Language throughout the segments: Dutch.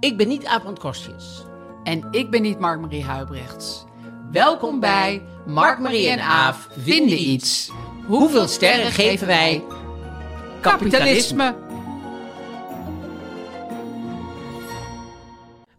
Ik ben niet Abrand Kostjes. En ik ben niet Mark-Marie Huibrechts. Welkom bij Mark-Marie en Aaf vinden iets. Hoeveel sterren geven wij? Kapitalisme.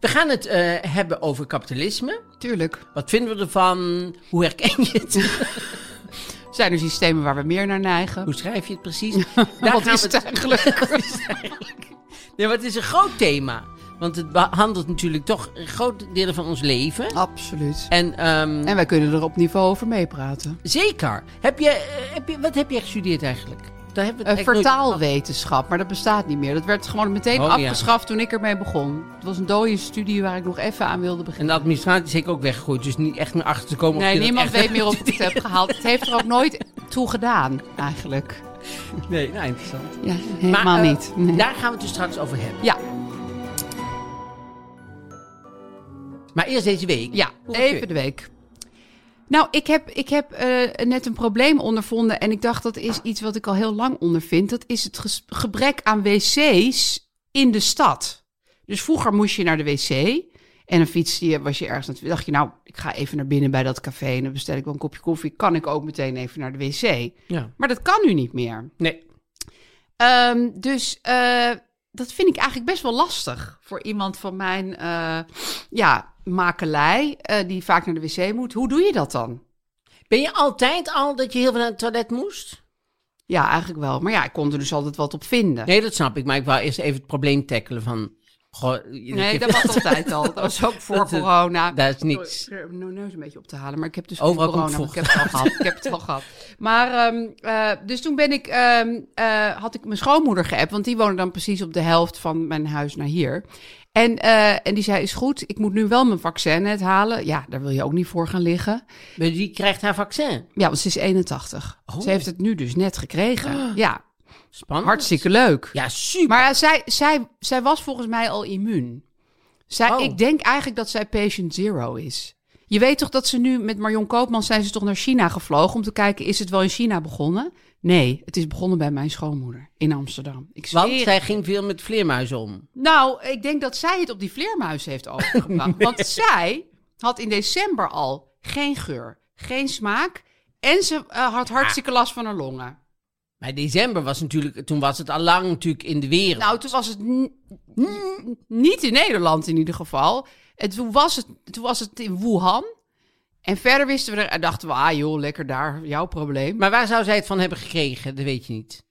We gaan het eh, hebben over kapitalisme. Tuurlijk. Wat vinden we ervan? Hoe herken je het? Zijn er systemen waar we meer naar neigen? Hoe schrijf je het precies? Wat gaan is we het eigenlijk? Wat is het eigenlijk? Nee, maar het is een groot thema. Want het behandelt natuurlijk toch grote delen van ons leven. Absoluut. En, ehm, En wij kunnen er op niveau over meepraten. zeker. Heb je, eh, heb je, wat heb je gestudeerd eigenlijk? Daar hebben we het vertaalwetenschap, maar dat bestaat niet meer. Dat werd gewoon meteen Oh, ja. afgeschaft toen ik ermee begon. Het was een dode studie waar ik nog even aan wilde En beginnen. de administratie is zeker ook weggegooid. Dus niet echt meer achter te komen. Nee, niemand weet meer of ik het heb gehaald. Het heeft er ook nooit toe gedaan, eigenlijk. Nee, nou interessant. Ja, helemaal Maar, eh, niet. Nee. Daar gaan we het dus straks over hebben. Ja, Maar eerst deze week. Ja, even de week. Nou, ik heb, ik heb eh, net een probleem ondervonden. En ik dacht dat is iets wat ik al heel lang ondervind. Dat is het gebrek aan wc's in de stad. Dus vroeger moest je naar de wc. En dan fietste je, was je ergens. het- dacht je, nou, ik ga even naar binnen bij dat café. En dan bestel ik wel een kopje koffie. Kan ik ook meteen even naar de wc? Ja. Maar dat kan nu niet meer. Nee. Ehm, dus eh, dat vind ik eigenlijk best wel lastig voor iemand van mijn eh, ja, makelij, eh, die vaak naar de wc moet. Hoe doe je dat dan? Ben je altijd al dat je heel veel naar het toilet moest? Ja, eigenlijk wel. Maar ja, ik kon er dus altijd wat op vinden. Nee, dat snap ik. Maar ik wou eerst even het probleem tackelen van... Goh, Nee, dat was altijd al. Dat was ook voor Dat corona. dat is niks. Sorry, ik probeer mijn neus een beetje op te halen, maar ik heb dus Overal corona. Ik heb het al gehad. Ik heb het al gehad. Maar ehm, eh, dus toen ben ik, ehm, eh, had ik mijn schoonmoeder geappt, want die woonde dan precies op de helft van mijn huis naar hier. En, eh, en die zei: Is goed, ik moet nu wel mijn vaccin net halen. Ja, daar wil je ook niet voor gaan liggen. Maar Die krijgt haar vaccin. Ja, want ze is 81. Oh. Ze heeft het nu dus net gekregen. Ja, Spannend. hartstikke leuk. Ja, super. Maar zij, zij, zij was volgens mij al immuun. Zij, Oh. Ik denk eigenlijk dat zij patient zero is. Je weet toch dat ze nu met Marion Koopman zijn ze toch naar China gevlogen om te kijken is het wel in China begonnen? Nee, het is begonnen bij mijn schoonmoeder in Amsterdam. Ik zweer Want zij ging veel met vleermuizen om. Nou, ik denk dat zij het op die vleermuis heeft overgebracht. Want zij had in december al geen geur, geen smaak en ze eh, had hartstikke last van haar longen. Maar december was natuurlijk... Toen was het al lang natuurlijk in de wereld. Nou, toen was het niet in Nederland in ieder geval. En toen was het, toen was het in Wuhan. En verder wisten we er, en dachten we, ah joh, lekker daar, jouw probleem. Maar waar zou zij het van hebben gekregen? Dat weet je niet.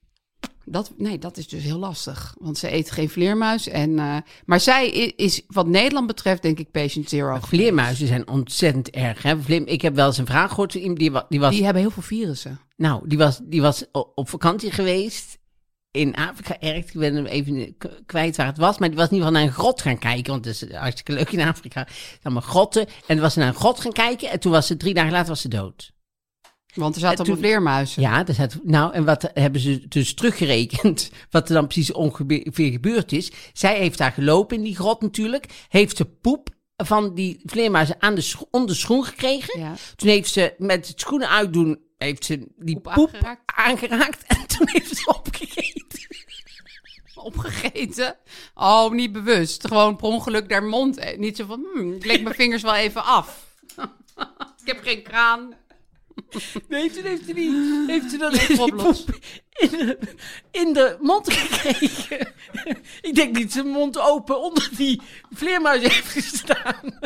Dat, nee, dat is dus heel lastig. Want ze eet geen vleermuis. En, eh, maar zij is, wat Nederland betreft, denk ik patient zero. Maar vleermuizen zijn ontzettend erg. Hè? Vleer- ik heb wel eens een vraag gehoord. Die, die was, Die hebben heel veel virussen. nou, die was, die was op vakantie geweest in Afrika. Erg, ik ben hem even kwijt waar het was. Maar die was in ieder geval naar een grot gaan kijken. Want het is hartstikke leuk in Afrika. Allemaal grotten. En was ze naar een grot gaan kijken. En toen was ze drie dagen later was ze dood. Want er zaten En allemaal toen- vleermuizen. Ja, dat had, nou, en wat hebben ze dus teruggerekend? Wat er dan precies ongeveer gebeurd is. Zij heeft daar gelopen in die grot natuurlijk. Heeft ze poep van die vleermuizen aan de scho- onder de schoen gekregen. Ja. Toen heeft ze met het schoenen uitdoen, heeft ze die Poep poep, aangeraakt. aangeraakt. En toen heeft ze opgegeten. Opgegeten. Oh, niet bewust. Gewoon per ongeluk daar mond. eh, Niet zo van, hmm, ik leg mijn vingers wel even af. ik heb geen kraan. Nee, toen heeft hij die, heeft hij dat Roblox. in de, in de mond gekregen. Ik denk niet zijn mond open onder die vleermuis heeft gestaan.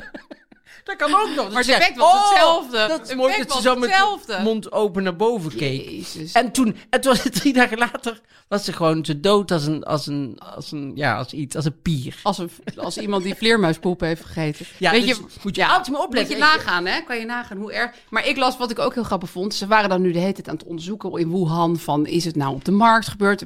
Dat kan ook nog. Dat Maar ze het effect was oh, hetzelfde. Dat is Het mooi dat ze zo met hetzelfde. mond open naar boven keek. Jezus. En toen, en toen was het drie dagen later, was ze gewoon zo dood als een, als een, als een, ja, als iets, als een pier. Als, een, als iemand die vleermuispoep heeft gegeten. Ja, Weet dus je, moet je altijd maar opletten. Moet je nagaan, hè? Kan je nagaan hoe erg. Maar ik las wat ik ook heel grappig vond. Ze waren dan nu de hele tijd aan het onderzoeken in Wuhan. Van is het nou op de markt gebeurd?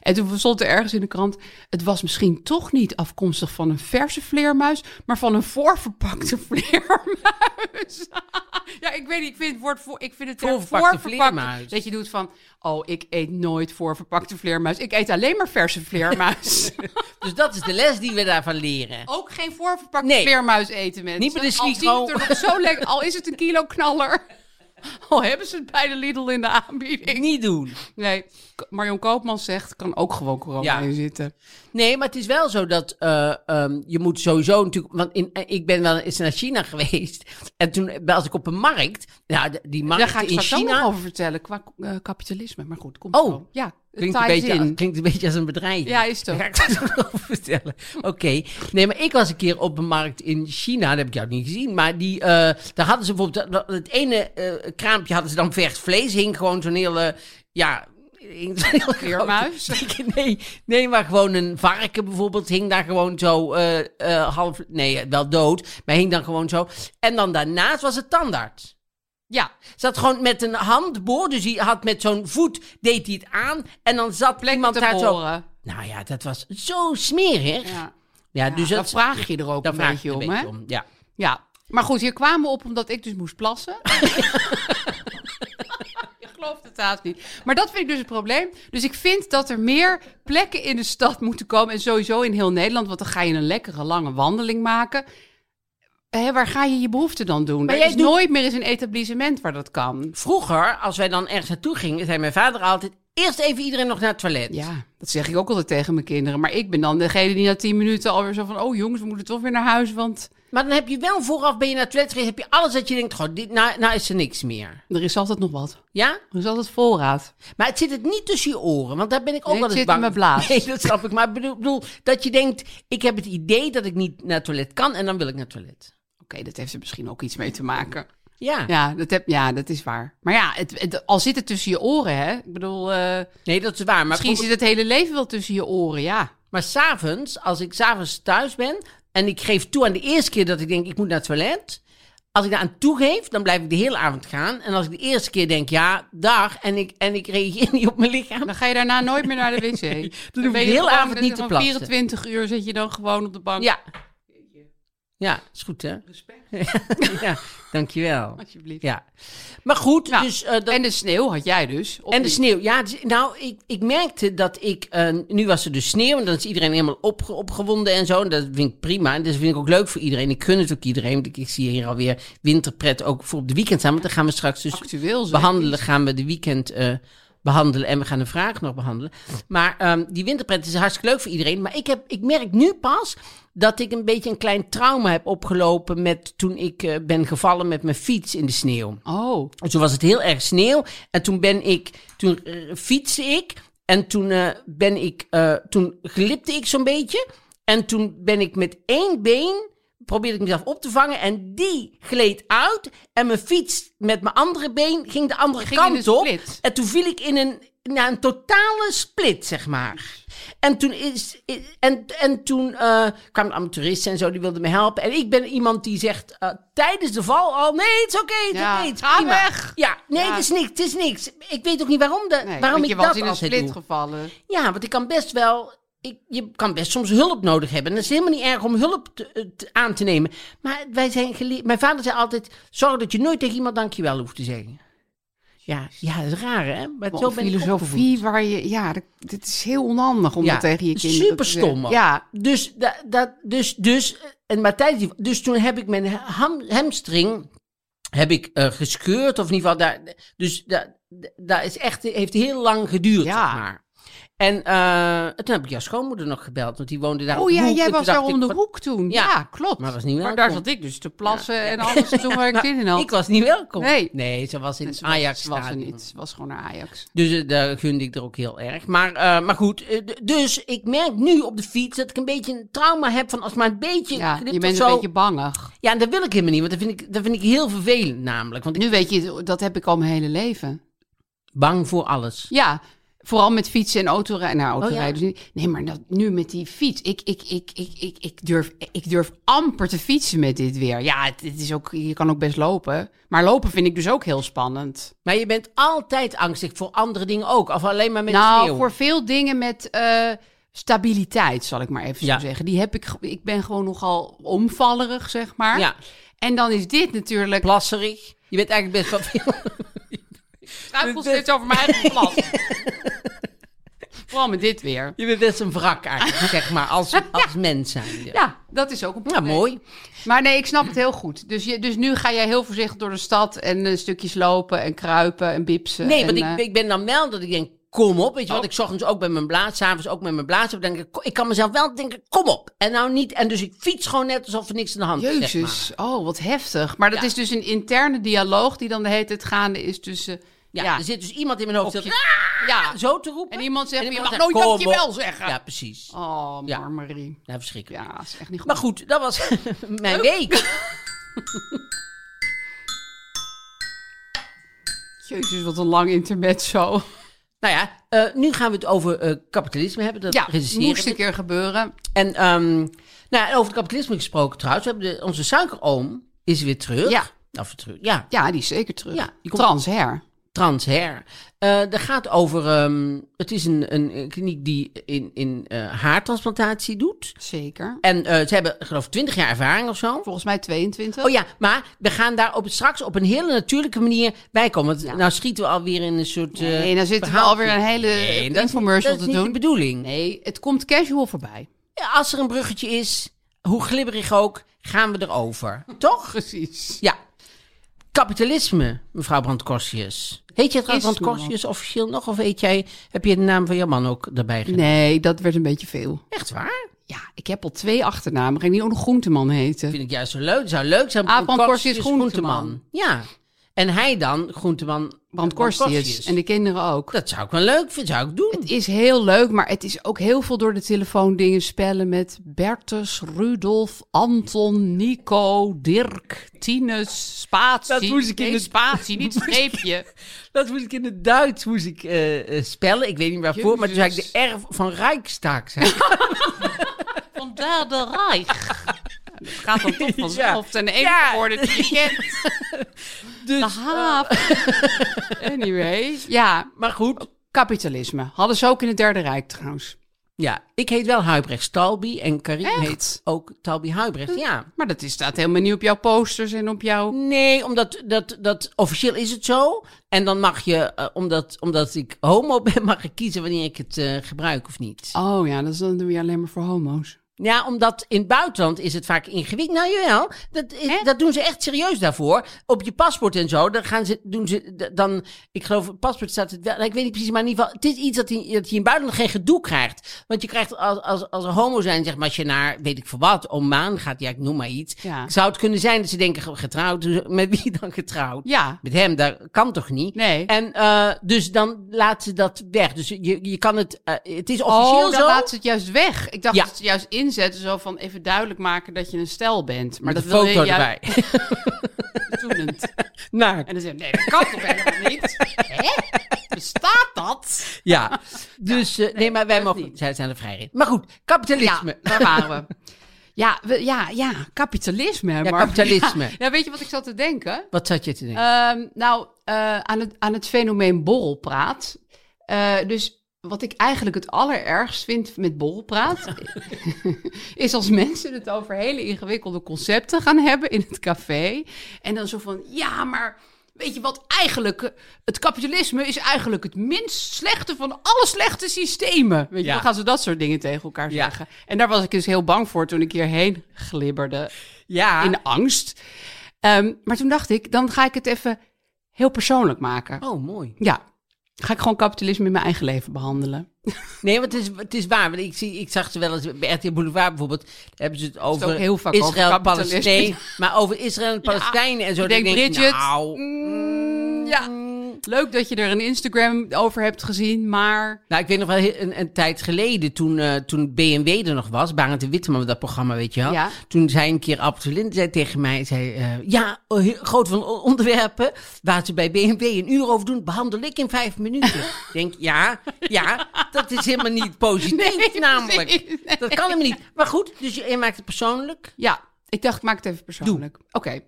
En toen stond er ergens in de krant. Het was misschien toch niet afkomstig van een verse vleermuis. Maar van een voorverpakte vleermuis. ja, ik weet niet. Ik vind het woord voor. Ik vind het Voorverpakte vleermuis. Dat je doet van. Oh, ik eet nooit voorverpakte vleermuis. Ik eet alleen maar verse vleermuis. Dus dat is de les die we daarvan leren. Ook geen voorverpakte Nee. vleermuis eten, mensen. Niet met een Al ziet sligo. het er nog zo lekker, al is het een kilo knaller. Al hebben ze het bij de Lidl in de aanbieding. Niet doen. Nee, Marion Koopman zegt, kan ook gewoon corona Ja. in zitten. Nee, maar het is wel zo dat eh, ehm, je moet sowieso natuurlijk... Want in, eh, ik ben wel eens naar China geweest. En toen was ik op een markt. Ja, de- die markt Daar ga ik in China... over vertellen, qua eh, kapitalisme. Maar goed, komt Oh. Ja, Klinkt een, beetje, in. klinkt een beetje als een bedrijf. Ja, is. Daar ga ik ook over vertellen. Oké. Nee, maar ik was een keer op een markt in China. Dat heb ik jou niet gezien. Maar die, eh, daar hadden ze bijvoorbeeld... dat- Het ene eh, kraampje hadden ze dan vers vlees. Hing gewoon zo'n hele... Ja... grote- Nee, nee, maar gewoon een varken bijvoorbeeld hing daar gewoon zo eh, half... Nee, wel dood. Maar hing dan gewoon zo. En dan daarnaast was het tandarts. Ja, Zat gewoon met een handboor, dus hij had met zo'n voet, deed hij het aan. En dan zat iemand te daar zo... Nou ja, dat was zo smerig. Ja, Ja. dus Ja, dat, dan vraag je er ook een om, beetje om. Ja. Ja, maar goed, hier kwamen we op omdat ik dus moest plassen. je gelooft het haast niet. Maar dat vind ik dus het probleem. Dus ik vind dat er meer plekken in de stad moeten komen. En sowieso in heel Nederland, want dan ga je een lekkere lange wandeling maken. Hé, waar ga je je behoefte dan doen? Maar er jij is doet- nooit meer eens een etablissement waar dat kan. Vroeger, als wij dan ergens naartoe gingen, zei mijn vader altijd... Eerst even iedereen nog naar het toilet. Ja, dat zeg ik ook altijd tegen mijn kinderen. Maar ik ben dan degene die na tien minuten alweer zo van... Oh jongens, we moeten toch weer naar huis, want Maar dan heb je wel vooraf, ben je naar het toilet geweest, heb je alles dat je denkt... Goh, dit, nou, nou is er niks meer. er is altijd nog wat. Ja? Er is altijd voorraad. Maar het zit het niet tussen je oren, want daar ben ik ook wel het eens zit in bang mijn blaas. Nee, dat snap ik. Maar ik bedoel, bedoel, dat je denkt, ik heb het idee dat ik niet naar het toilet kan en dan wil ik naar het toilet. Oké, dat heeft er misschien ook iets mee te maken. Ja. Ja, dat, heb, ja, dat is waar. Maar ja, het, het- al zit het tussen je oren, hè? Ik bedoel, eh, Nee, dat is waar. Maar misschien zit het hele leven wel tussen je oren, ja. Maar s'avonds, als ik s'avonds thuis ben en ik geef toe aan de eerste keer dat ik denk ik moet naar het toilet. Als ik daar aan toegeef, dan blijf ik de hele avond gaan. En als ik de eerste keer denk, ja, dag, en ik, en ik reageer niet op mijn lichaam. Dan ga je daarna nooit meer naar de wc. Dan Dan ben je de hele avond niet te plassen. 24 uur zit je dan gewoon op de bank. Ja. Ja, is goed hè? ja, dankjewel. Alsjeblieft. Ja. Maar goed, Nou, dus... eh, dat- En de sneeuw had jij dus. En de niet? sneeuw. Ja, nou, ik, ik merkte dat ik... eh, nu was er dus sneeuw en dan is iedereen helemaal opge- opgewonden en zo. En dat vind ik prima. En dat vind ik ook leuk voor iedereen. Ik gun het ook iedereen. Want ik, ik zie hier alweer winterpret ook voor op de weekend staan. Want dan gaan we straks dus Actueel behandelen. Gaan we de weekend eh, behandelen. En we gaan de vraag nog behandelen. Maar ehm, die winterpret is hartstikke leuk voor iedereen. Maar ik, heb, ik merk nu pas dat ik een beetje een klein trauma heb opgelopen... met toen ik eh, ben gevallen met mijn fiets in de sneeuw. Oh, En Toen was het heel erg sneeuw. En toen ben ik, toen eh, fietste ik. En toen eh, ben ik, toen glipte ik zo'n beetje. En toen ben ik met één been, probeerde ik mezelf op te vangen. En die gleed uit. En mijn fiets met mijn andere been ging de andere Ging in kant op. En toen viel ik in een, nou, een totale split, zeg maar. En toen, is, en, en toen kwamen allemaal toeristen en zo, die wilden me helpen. En ik ben iemand die zegt eh, tijdens de val al: nee, het is oké, het is Ja, is ga prima. weg. Ja, nee, Ja. het is niks, het is niks. Ik weet ook niet waarom, de, nee, waarom ik je was dat in een altijd split doe. gevallen. Ja, want ik kan best wel. Ik, je kan best soms hulp nodig hebben. En dat is helemaal niet erg om hulp te- eh, te- aan te nemen. Maar wij zijn geleerd. Mijn vader zei altijd: zorg dat je nooit tegen iemand dankjewel hoeft te zeggen. Ja, ja, dat is raar, hè? Maar Zo zo ben filosofie waar je... Ja, dat, dit is heel onhandig om Ja, dat tegen je kinderen super te zeggen. stom ook. Ja, Dus, da, dat, dus, dus, en Matthijs, dus toen heb ik mijn ham, hamstring heb ik, eh, gescheurd, of in ieder geval, daar, dus dat, dat is echt, heeft heel lang geduurd, Ja. zeg maar. En eh, toen heb ik jouw schoonmoeder nog gebeld, want die woonde daar op Oh ja, hoek. jij was daar om de hoek toen. Ja. Ja, klopt. Maar was niet Maar daar zat ik dus te plassen en alles te doen waar ik zin in had. Ik was niet welkom. Nee. Nee, ze was in was- Ajax ze was er stadion. niet. Ze was gewoon naar Ajax. Dus eh, daar gunde ik er ook heel erg. Maar, eh, maar goed, dus ik merk nu op de fiets dat ik een beetje een trauma heb van als maar een beetje Ja, je bent zo. een beetje bangig. Ja, en dat wil ik helemaal niet, want dat vind ik, dat vind ik heel vervelend namelijk. Want ik Nu weet je, dat heb ik al mijn hele leven. bang voor alles. Ja, vooral met fietsen en autorijden. Nou, Oh, ja. Nee, maar dat, nu met die fiets. Ik, ik, ik, ik, ik, ik, durf, ik durf amper te fietsen met dit weer. Ja, het, het is ook, je kan ook best lopen. Maar lopen vind ik dus ook heel spannend. Maar je bent altijd angstig voor andere dingen ook. Of alleen maar met nou, sneeuw. voor veel dingen met eh, stabiliteit, zal ik maar even Ja. zo zeggen. Die heb ik, ik ben gewoon nogal omvallerig, zeg maar. Ja, En dan is dit natuurlijk... plasserig. Je bent eigenlijk best wel veel... Struikel steeds over mijn eigen plas. Vooral met dit weer. Je bent best een wrak eigenlijk, zeg maar, als, als mens zijn. Ja, dat is ook een Ja, probleem. mooi. Maar nee, ik snap het heel goed. Dus, je, dus nu ga jij heel voorzichtig door de stad en eh, stukjes lopen en kruipen en bipsen. Nee, en, want eh, ik, ik ben dan wel dat ik denk, kom op. Weet je wat, Oh. ik 's ochtends ook bij mijn blaad, 's avonds ook met mijn blaad. Denk ik, ik kan mezelf wel denken, kom op. En nou niet. En dus ik fiets gewoon net alsof er niks aan de hand is, zeg Jezus, oh, wat heftig. Maar dat Ja. is dus een interne dialoog die dan de hele tijd gaande is tussen... Ja, ja. er zit dus iemand in mijn hoofd je- zegt, ja. Zo te roepen. En iemand zegt, En je iemand mag zegt, nooit "Kom dankjewel op." zeggen. Ja, precies. Oh, Ja. Marmarie. Ja, verschrikkelijk. Ja, is echt niet goed. Maar goed, dat was mijn week. Jezus, wat een lang intermezzo. Nou ja, eh, nu gaan we het over eh, kapitalisme hebben. Dat Ja, moest een keer gebeuren. En ehm, nou, over het kapitalisme gesproken trouwens. We hebben de, onze suikeroom is weer terug. Ja. Of terug. Ja, Ja, die is zeker terug. Ja, die komt- Transher. Transher. Eh dat gaat over. ehm, het is een, een kliniek die in, in eh, haartransplantatie doet. Zeker. En eh, ze hebben, geloof ik, 20 jaar ervaring of zo. Volgens mij 22. Oh ja, maar we gaan daar op, straks op een hele natuurlijke manier bij komen. Want Ja. nou schieten we alweer in een soort. eh, Nee, dan zitten we alweer een hele Nee, dat infomercial dat is te niet doen. de bedoeling. Nee, het komt casual voorbij. Ja, Als er een bruggetje is, hoe glibberig ook, gaan we erover. Toch? Precies. Ja. Kapitalisme, mevrouw Brandkorstius. Heet jij trouwens Is me Brandkorstius officieel nog? Of heet jij, heb je de naam van je man ook erbij gedaan? Nee, dat werd een beetje veel. Echt waar? Ja, ik heb al twee achternamen. Ga ik niet ook nog Groenteman heten? Vind ik juist zo leuk. Het zou leuk zijn. Ah, Brandkorstius Brandkorstius Groenteman. Ja. En hij dan, Groenteman Brandkorstius. En de kinderen ook. Dat zou ik wel leuk vinden, zou ik doen. Het is heel leuk, maar het is ook heel veel door de telefoon dingen spellen met Bertus, Rudolf, Anton, Nico, Dirk, Tinus, Spatie. Dat moest ik in Nee, spatie, niet streepje. Dat moest ik in het Duits moest ik, eh, eh, spellen. Ik weet niet waarvoor, maar toen zei ik de R van Rijkstaak. Vandaar de Reich. Dat gaat dan toch vanzelf. Het zijn de enige Ja. woorden die je kent. dus, De haap. Anyway. Ja, maar goed. kapitalisme. Hadden ze ook in het Derde Rijk trouwens. Ja, ik heet wel Huibrecht Talbi en Karin Echt? heet ook Talbi Huibrecht. Ja. Maar dat is, staat helemaal niet op jouw posters en op jouw... Nee, omdat dat, dat officieel is het zo. En dan mag je, eh, omdat, omdat ik homo ben, mag ik kiezen wanneer ik het eh, gebruik of niet. Oh ja, dat is dan weer alleen maar voor homo's. Ja, omdat in het buitenland is het vaak ingewikkeld. Nou jawel, dat, is, dat doen ze echt serieus daarvoor. Op je paspoort en zo, dan gaan ze, doen ze dan, ik geloof, het paspoort staat het wel, nou, ik weet niet precies, maar in ieder geval, het is iets dat je, dat je in het buitenland geen gedoe krijgt. Want je krijgt als, als, als homo zijn, zeg maar, als je naar, weet ik veel wat, Oman gaat, ja, ik noem maar iets. Ja. Zou het kunnen zijn dat ze denken, getrouwd, dus met wie dan getrouwd? Ja. Met hem, dat kan toch niet? Nee. En eh, dus dan laten ze dat weg. Dus je, je kan het, eh, het is officieel Oh, dan zo. laat ze het juist weg. Ik dacht Ja. dat het juist inzetten, zo van even duidelijk maken dat je een stel bent. Maar met dat wil je erbij. Nou, En dan zeg je, nee, dat kan toch helemaal niet? Hè? Bestaat dat? Ja, dus eh, nee, maar wij mogen, niet. zij zijn er vrij in. Maar goed, kapitalisme. Ja, daar waren we. Ja, we, ja, ja, kapitalisme. Ja, kapitalisme. Ja, ja, weet je wat ik zat te denken? Wat zat je te denken? Ehm, nou, eh, aan, het, aan het fenomeen borrelpraat. Eh, dus wat ik eigenlijk het allerergst vind met borrelpraat... is als mensen het over hele ingewikkelde concepten gaan hebben in het café. En dan zo van, ja, maar... Weet je wat eigenlijk, het kapitalisme is eigenlijk het minst slechte van alle slechte systemen. Weet je, Ja. dan gaan ze dat soort dingen tegen elkaar Ja. zeggen. En daar was ik dus heel bang voor toen ik hierheen glibberde ja. in angst. Ehm, maar toen dacht ik, dan ga ik het even heel persoonlijk maken. Oh, mooi. Ja. Ga ik gewoon kapitalisme in mijn eigen leven behandelen? Nee, want het is, het is waar. Want ik, zie, ik zag ze wel eens bij RTL Boulevard bijvoorbeeld. hebben ze het over ook heel vaak Israël. Palestijn. Maar over Israël en Palestijnen en zo. Ik denk, ik, Bridget, nou, mm, ja. Leuk dat je er een Instagram over hebt gezien, maar... Nou, ik weet nog wel een, een tijd geleden, toen, eh, toen BMW er nog was, Barend de Witteman, dat programma, weet je wel. Ja. Toen zei een keer Absolin zei tegen mij, zei, eh, ja, oh, groot van onderwerpen waar ze bij BMW een uur over doen, behandel ik in vijf minuten. ik denk, ja, ja, dat is helemaal niet positief Nee, namelijk. precies, nee. Dat kan helemaal niet. Maar goed, dus je, je maakt het persoonlijk. Ja, ik dacht, ik maak het even persoonlijk. Oké.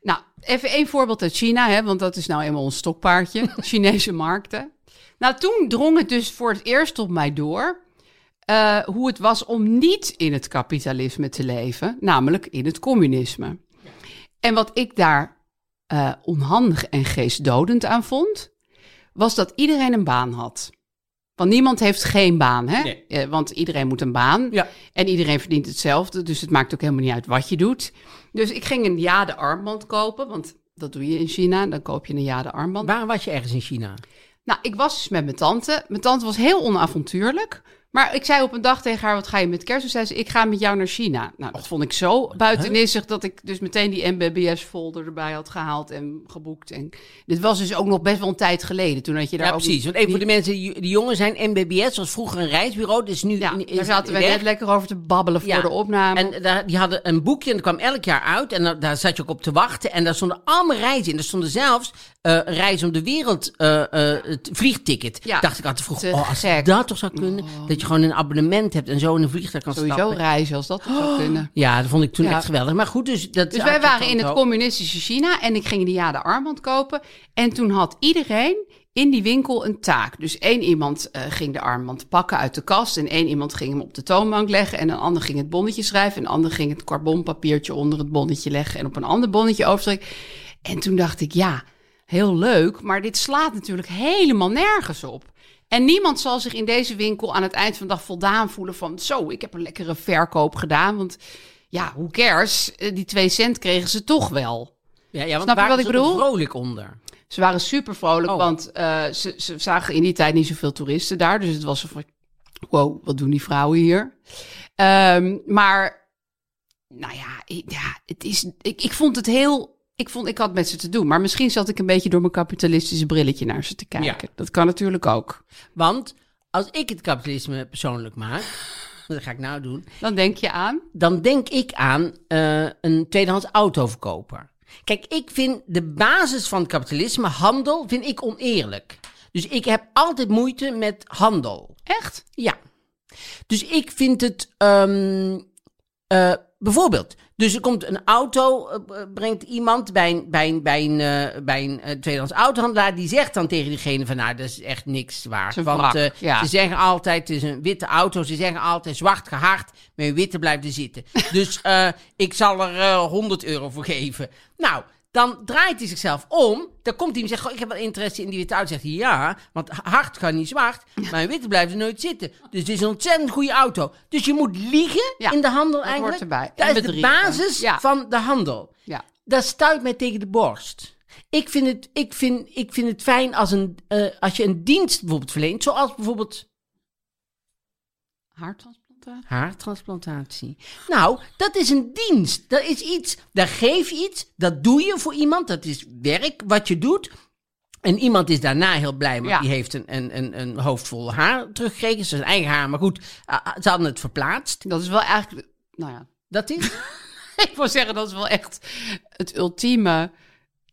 Nou, even één voorbeeld uit China, hè, want dat is nou eenmaal ons stokpaardje. Chinese markten. Nou, toen drong het dus voor het eerst op mij door... eh, hoe het was om niet in het kapitalisme te leven, namelijk in het communisme. En wat ik daar eh, onhandig en geestdodend aan vond, was dat iedereen een baan had. Want niemand heeft geen baan, hè? Nee. Eh, want iedereen moet een baan. Ja. En iedereen verdient hetzelfde, dus het maakt ook helemaal niet uit wat je doet. Dus ik ging een jade armband kopen, want dat doe je in China. Dan koop je een jade armband. Waar was je ergens in China? Nou, ik was dus met mijn tante. Mijn tante was heel onavontuurlijk. Maar ik zei op een dag tegen haar, wat ga je met kerst? Toen zei ze, ik ga met jou naar China. Nou, dat vond ik zo buitenissig dat ik dus meteen die MBBS-folder erbij had gehaald en geboekt. En dit was dus ook nog best wel een tijd geleden. Toen had je daar Ja, ook precies. Want even voor de mensen die, jongen zijn, MBBS was vroeger een reisbureau, dus nu Ja, is daar zaten wij weg. net lekker over te babbelen voor de opname. En daar, die hadden een boekje en dat kwam elk jaar uit. En daar, daar zat je ook op te wachten. En daar stonden allemaal reizen in. Er stonden zelfs eh reizen om de wereld het vliegticket. Ja, Dacht ik altijd vroeg, te oh, als gek. dat toch zou kunnen. Dat je gewoon een abonnement hebt en zo in een vliegtuig kan Sowieso stappen. reizen, als dat zou kunnen. Ja, dat vond ik toen Ja. echt geweldig. Maar goed, dus dat Dus wij waren in het ook. communistische China en ik ging die jade armband kopen. En toen had iedereen in die winkel een taak. Dus één iemand ging de armband pakken uit de kast en één iemand ging hem op de toonbank leggen en een ander ging het bonnetje schrijven en een ander ging het carbonpapiertje onder het bonnetje leggen en op een ander bonnetje overstrekken. En toen dacht ik, ja, heel leuk, maar dit slaat natuurlijk helemaal nergens op. En niemand zal zich in deze winkel aan het eind van de dag voldaan voelen van... zo, ik heb een lekkere verkoop gedaan. Want ja, hoe cares? Eh, Die twee cent kregen ze toch wel. Ja, ja, want Snap je wat ik ze bedoel? vrolijk onder. Ze waren super vrolijk, Oh. want eh, ze, ze zagen in die tijd niet zoveel toeristen daar. Dus het was zo van, wow, wat doen die vrouwen hier? Ehm, maar, nou ja, ja het is, ik, ik vond het heel... Ik, vond, ik had met ze te doen, maar misschien zat ik een beetje door mijn kapitalistische brilletje naar ze te kijken. Ja. Dat kan natuurlijk ook. Want als ik het kapitalisme persoonlijk maak, dat ga ik nou doen, Dan denk je aan. dan denk ik aan eh, een tweedehands autoverkoper. Kijk, ik vind de basis van het kapitalisme, handel, vind ik oneerlijk. Dus ik heb altijd moeite met handel. Echt? Ja. Dus ik vind het ehm, eh, bijvoorbeeld. Dus er komt een auto, eh, brengt iemand bij een, bij een, bij een, eh, bij een eh, tweedehands autohandelaar. Die zegt dan tegen diegene van nou, dat is echt niks waard. Een Want wrak, eh, ja. ze zeggen altijd, het is een witte auto. Ze zeggen altijd zwart gehard, met een witte blijft er zitten. dus eh, ik zal er eh, 100 euro voor geven. Nou, dan draait hij zichzelf om. Dan komt hij en zegt, goh, ik heb wel interesse in die witte auto. Zegt hij, ja, want hard kan niet zwart. Maar een witte blijft er nooit zitten. Dus het is een ontzettend goede auto. Dus je moet liegen Ja, in de handel dat eigenlijk. hoort erbij. Dat En is de basis Ja. van de handel. Ja. Dat stuit mij tegen de borst. Ik vind het, ik vind, ik vind het fijn als, een, eh, als je een dienst bijvoorbeeld verleent. Zoals bijvoorbeeld Haartransplantatie? haartransplantatie. Nou, dat is een dienst. Dat is iets, daar geef je iets. Dat doe je voor iemand. Dat is werk wat je doet. En iemand is daarna heel blij, want Ja. die heeft een, een, een, een hoofd vol haar teruggekregen. Zijn eigen haar, maar goed, ze hadden het verplaatst. Dat is wel eigenlijk... Nou ja, Dat is ik wil zeggen, dat is wel echt het ultieme...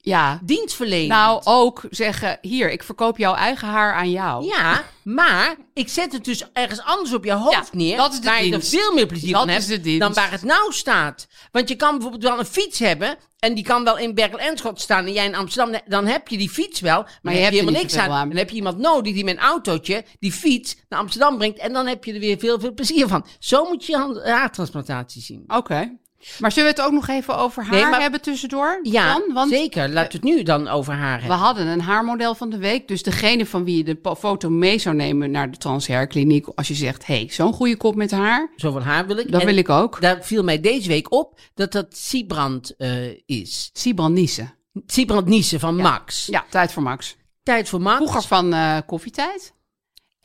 Ja, dienstverlening. nou ook zeggen, hier, ik verkoop jouw eigen haar aan jou. Ja, maar ik zet het dus ergens anders op je hoofd Ja, neer. dat is de waar je er veel meer plezier Dat van hebt dan waar het nou staat. Want je kan bijvoorbeeld wel een fiets hebben. En die kan wel in Berkel en Schot staan. En jij in Amsterdam. Dan heb je die fiets wel. Maar, maar je hebt er helemaal niks aan. aan. Dan heb je iemand nodig die met een autootje die fiets naar Amsterdam brengt. En dan heb je er weer veel, veel plezier van. Zo moet je haartransplantatie zien. Oké. Maar zullen we het ook nog even over haar Nee, maar- hebben tussendoor? Ja, dan? Want zeker. We het nu dan over haar we hebben. hadden een haarmodel van de week. Dus degene van wie je de foto mee zou nemen naar de transhairkliniek. Als je zegt, hé, hey, zo'n goede kop met haar. Zoveel haar wil ik. Dat En wil ik ook. Daar viel mij deze week op dat dat Siebrand eh, is. Sibran Niesen. Siebrand Niesen van Max. Ja, tijd voor Max. Tijd voor Max. Vroeger van eh, Koffietijd.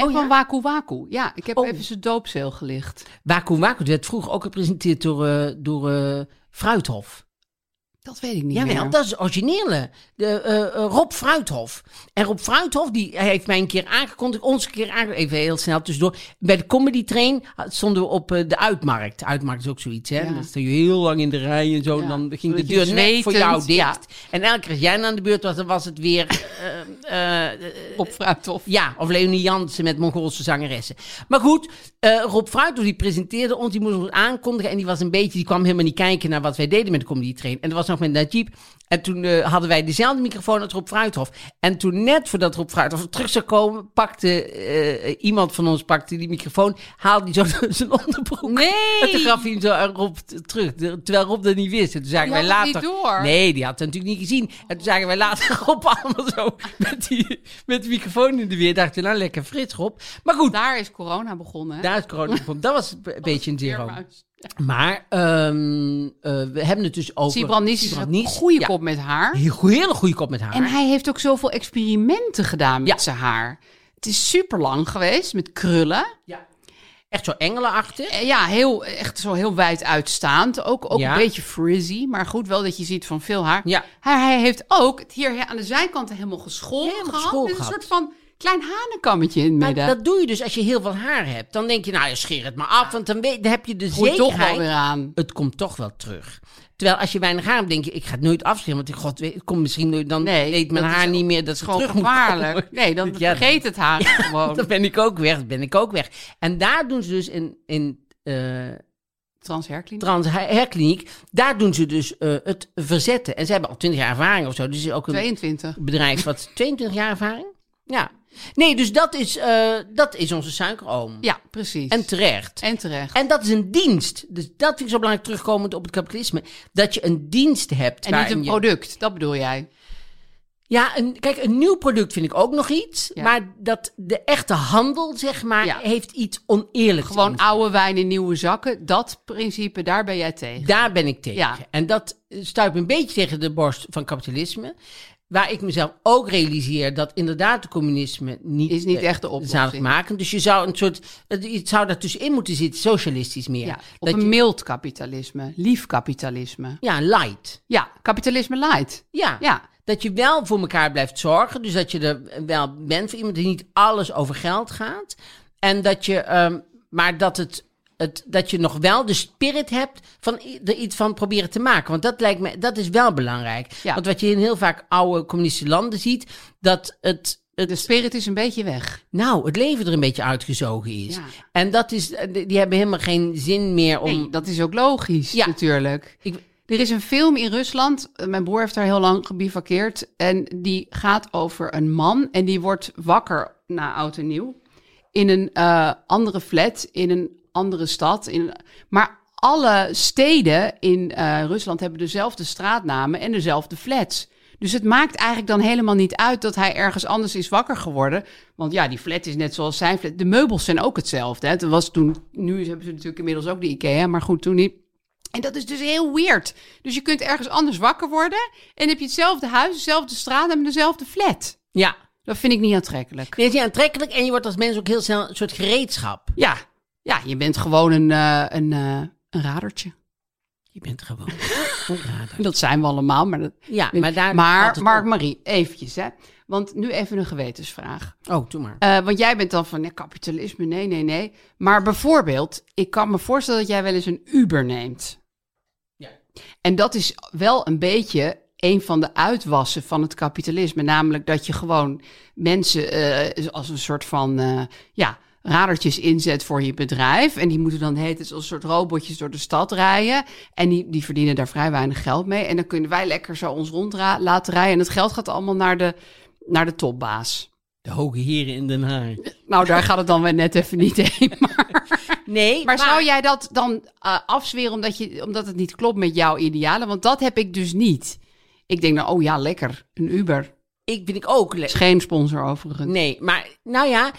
En Oh, van ja? Waku Waku. Ja, ik heb Oh. even zijn doopzeel gelicht. Waku Waku werd vroeger ook gepresenteerd door, eh, door eh, Fruithof. Dat weet ik niet Jawel, meer. dat is het originele. De, eh, eh, Rob Fruithof. En Rob Fruithof, die heeft mij een keer aangekondigd, ons een keer aangekondigd, even heel snel tussendoor. Bij de Comedy Train stonden we op eh, de Uitmarkt. De Uitmarkt is ook zoiets, hè. Ja. Dan sta je heel lang in de rij en zo. Ja. En dan ging de deur net voor jou dicht. ja. En elke keer als jij aan de beurt was, dan was het weer... Op Fruithof. ja, of Leonie Jansen met Mongoolse zangeressen. Maar goed, Rob Fruithof die presenteerde ons, die moest ons aankondigen. En die was een beetje, die kwam helemaal niet kijken naar wat wij deden met de Comedy Train. En dat was Najib. En toen eh, hadden wij dezelfde microfoon als Rob Fruithof. En toen net voordat Rob Fruithof terug zou komen, pakte eh, iemand van ons pakte die microfoon, haalde die zo zijn onderbroek. Nee! En toen gaf hij hem zo aan Rob terug, terwijl Rob dat niet wist. En toen zagen Die wij later... niet door. Nee, die had het natuurlijk niet gezien. En toen zagen wij later Rob allemaal zo met die, met de microfoon in de weer. Dachten we, nou lekker frits Rob. Maar goed, Daar is corona begonnen. hè? daar is corona begonnen. Dat was een beetje een zero. Maar ehm, eh, we hebben het dus over... Siebrand Nies is een goede Ja, kop met haar. Een hele goede kop met haar. En hij heeft ook zoveel experimenten gedaan met Ja. zijn haar. Het is super lang geweest met krullen. ja. Echt zo engelenachtig. Eh, Ja, heel, echt zo heel wijd uitstaand. Ook, ook Ja. een beetje frizzy. Maar goed, wel dat je ziet van veel haar. Ja. Hij, hij heeft ook hier aan de zijkanten helemaal geschoren Helemaal gehad. met een soort van klein hanenkammetje in het Maar midden. dat doe je dus als je heel veel haar hebt. Dan denk je, nou, je scheer het maar af. Want dan, weet, dan heb je de Groeit toch wel zekerheid... weer aan. het komt toch wel terug. Terwijl als je weinig haar hebt, denk je, ik ga het nooit afscheren. Want ik, god, weet, het komt misschien nooit, dan Nee, weet mijn haar niet meer dat is gewoon gevaarlijk. Nee, dan Ja, vergeet het haar gewoon. Dan ben ik ook weg, dan ben ik ook weg. En daar doen ze dus in, in eh Transherkliniek. Trans Hairkliniek, daar doen ze dus eh, het verzetten. En ze hebben al 20 jaar ervaring of zo. Dus is ook een 22. bedrijf wat 22 jaar ervaring. Ja. Nee, dus dat is, eh, dat is onze suikeroom. Ja, precies. En terecht. En terecht. En dat is een dienst. Dus dat vind ik zo belangrijk terugkomend op het kapitalisme. Dat je een dienst hebt. En niet een je- product, dat bedoel jij. Ja, een, kijk, een nieuw product vind ik ook nog iets. Ja. Maar dat de echte handel, zeg maar, Ja. heeft iets oneerlijks. Gewoon oude wijn in nieuwe zakken. Dat principe, daar ben jij tegen. Daar ben ik tegen. Ja. En dat stuit me een beetje tegen de borst van kapitalisme. Waar ik mezelf ook realiseer dat inderdaad de communisme niet, Is niet eh, echt de oplossing. maken. Dus je zou een soort, het zou daar tussenin moeten zitten, socialistisch meer. Ja, of dat een je, mild kapitalisme, lief kapitalisme. ja, light. Ja, kapitalisme light. Ja. Ja, Dat je wel voor elkaar blijft zorgen. Dus dat je er wel bent voor iemand die niet alles over geld gaat. En dat je, ehm, maar dat het. Het, dat je nog wel de spirit hebt van er iets van proberen te maken. Want dat lijkt me, dat is wel belangrijk. Ja. Want wat je in heel vaak oude communistische landen ziet, dat het, het de spirit is een beetje weg. nou, het leven er een beetje uitgezogen is. Ja. En dat is, die die hebben helemaal geen zin meer om. Nee, dat is ook logisch Ja. natuurlijk. Ik- Er is een film in Rusland, eh, mijn broer heeft daar heel lang gebivakkeerd. En die gaat over een man en die wordt wakker na oud en nieuw. In een eh, andere flat, in een andere stad. In, maar alle steden in eh, Rusland hebben dezelfde straatnamen en dezelfde flats. Dus het maakt eigenlijk dan helemaal niet uit dat hij ergens anders is wakker geworden. Want ja, die flat is net zoals zijn flat. De meubels zijn ook hetzelfde. Hè. Het was toen, nu hebben ze natuurlijk inmiddels ook de IKEA, maar goed, toen niet. En dat is dus heel weird. Dus je kunt ergens anders wakker worden en heb je hetzelfde huis, dezelfde straat en dezelfde flat. Ja, Dat vind ik niet aantrekkelijk. dit is niet aantrekkelijk en je wordt als mens ook heel snel een soort gereedschap. Ja, ja je bent gewoon een, eh, een, eh, een radertje. Je bent gewoon een rader. Dat zijn we allemaal, maar dat, Ja, maar daar. maar valt het Mark op. Marie, eventjes hè. Want nu even een gewetensvraag. Oh, doe maar. Eh, want jij bent dan van nee, kapitalisme, nee, nee, nee. Maar bijvoorbeeld, ik kan me voorstellen dat jij wel eens een Uber neemt. Ja. En dat is wel een beetje een van de uitwassen van het kapitalisme. Namelijk dat je gewoon mensen als een soort van ja, radertjes inzet voor je bedrijf. En die moeten dan heet het als een soort robotjes door de stad rijden. En die, die verdienen daar vrij weinig geld mee. En dan kunnen wij lekker zo ons rond laten rijden. En het geld gaat allemaal naar de, naar de topbaas. De hoge heren in Den Haag. Nou, daar gaat het dan weer net even niet heen. Maar, Nee, maar zou jij dat dan eh, afzweren omdat, je, omdat het niet klopt met jouw idealen? Want dat heb ik dus niet. Ik denk dan, oh ja, lekker, een Uber. Ik vind ik ook. Is geen sponsor overigens. Nee, maar nou ja,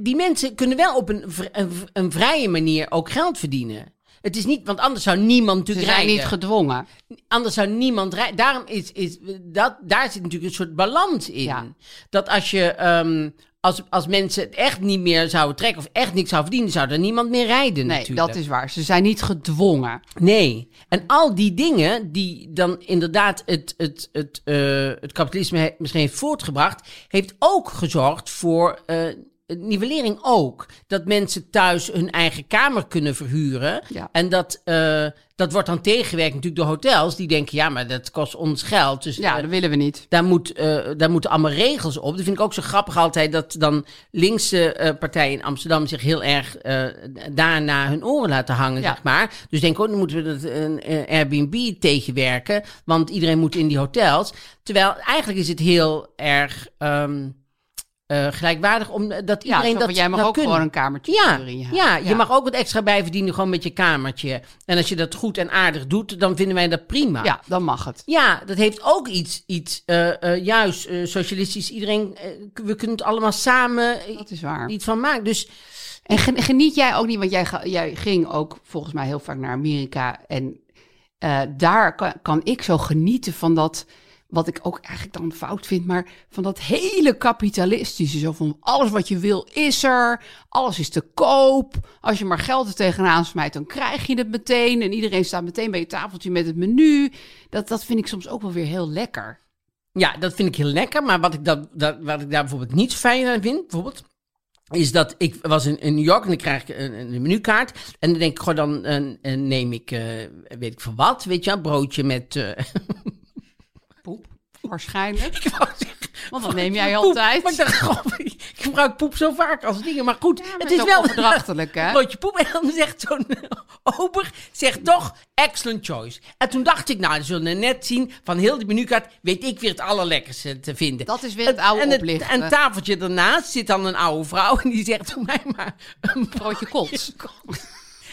die mensen kunnen wel op een, een, een vrije manier ook geld verdienen. Het is niet, want anders zou niemand Ze natuurlijk zijn rijden. niet gedwongen. Anders zou niemand rijden. Daarom is, is dat, daar zit natuurlijk een soort balans in. Ja. Dat als je, ehm, als, als mensen het echt niet meer zouden trekken of echt niks zouden verdienen, zou er niemand meer rijden Nee, natuurlijk. dat is waar. Ze zijn niet gedwongen. Nee. En al die dingen die dan inderdaad het, het, het, eh, het kapitalisme he- misschien heeft voortgebracht, heeft ook gezorgd voor eh, nivellering ook. Dat mensen thuis hun eigen kamer kunnen verhuren. Ja. En dat, eh, dat wordt dan tegengewerkt natuurlijk door hotels die denken, ja, maar dat kost ons geld. Dus Ja, eh, dat willen we niet. daar, moet, eh, daar moeten allemaal regels op. Dat vind ik ook zo grappig altijd dat dan linkse eh, partijen in Amsterdam zich heel erg daarna hun oren laten hangen, Ja. zeg maar. Dus denk ook, dan moeten we dat een Airbnb tegenwerken, want iedereen moet in die hotels. Terwijl eigenlijk is het heel erg ehm, eh, gelijkwaardig omdat Ja, iedereen zo dat jij mag ook kunnen. gewoon een kamertje Ja, ja, huis. je mag ook wat extra bijverdienen gewoon met je kamertje. En als je dat goed en aardig doet, dan vinden wij dat prima. Ja, dan mag het. Ja, dat heeft ook iets, iets eh, eh, juist eh, socialistisch. Iedereen, eh, we kunnen het allemaal samen eh, Dat is waar. iets van maken. Dus En gen- geniet jij ook niet, want jij, jij ging ook volgens mij heel vaak naar Amerika. En eh, daar kan, kan ik zo genieten van dat, wat ik ook eigenlijk dan fout vind, maar van dat hele kapitalistische. Zo van alles wat je wil is er, alles is te koop. Als je maar geld er tegenaan smijt, dan krijg je het meteen. En iedereen staat meteen bij je tafeltje met het menu. Dat, dat vind ik soms ook wel weer heel lekker. ja, dat vind ik heel lekker. Maar wat ik, dat, dat, wat ik daar bijvoorbeeld niet fijn aan vind, bijvoorbeeld, is dat ik was in, New York en dan krijg ik een, een menukaart. En dan denk ik, gewoon dan eh, eh, neem ik, eh, weet ik veel wat, weet je, wel, broodje met... waarschijnlijk. Want dat neem jij altijd. Maar ik dacht, gewoon, ik gebruik poep zo vaak als dingen. Maar goed, maar het is wel overdrachtelijk, hè? Een broodje poep. En dan zegt zo'n ober, zegt toch, excellent choice. En toen dacht ik, nou, we zullen net zien, van heel die menukaart weet ik weer het allerlekkerste te vinden. Dat is weer het oude en oplichten. En het tafeltje daarnaast zit dan een oude vrouw en die zegt, doe mij maar een Broodje kots.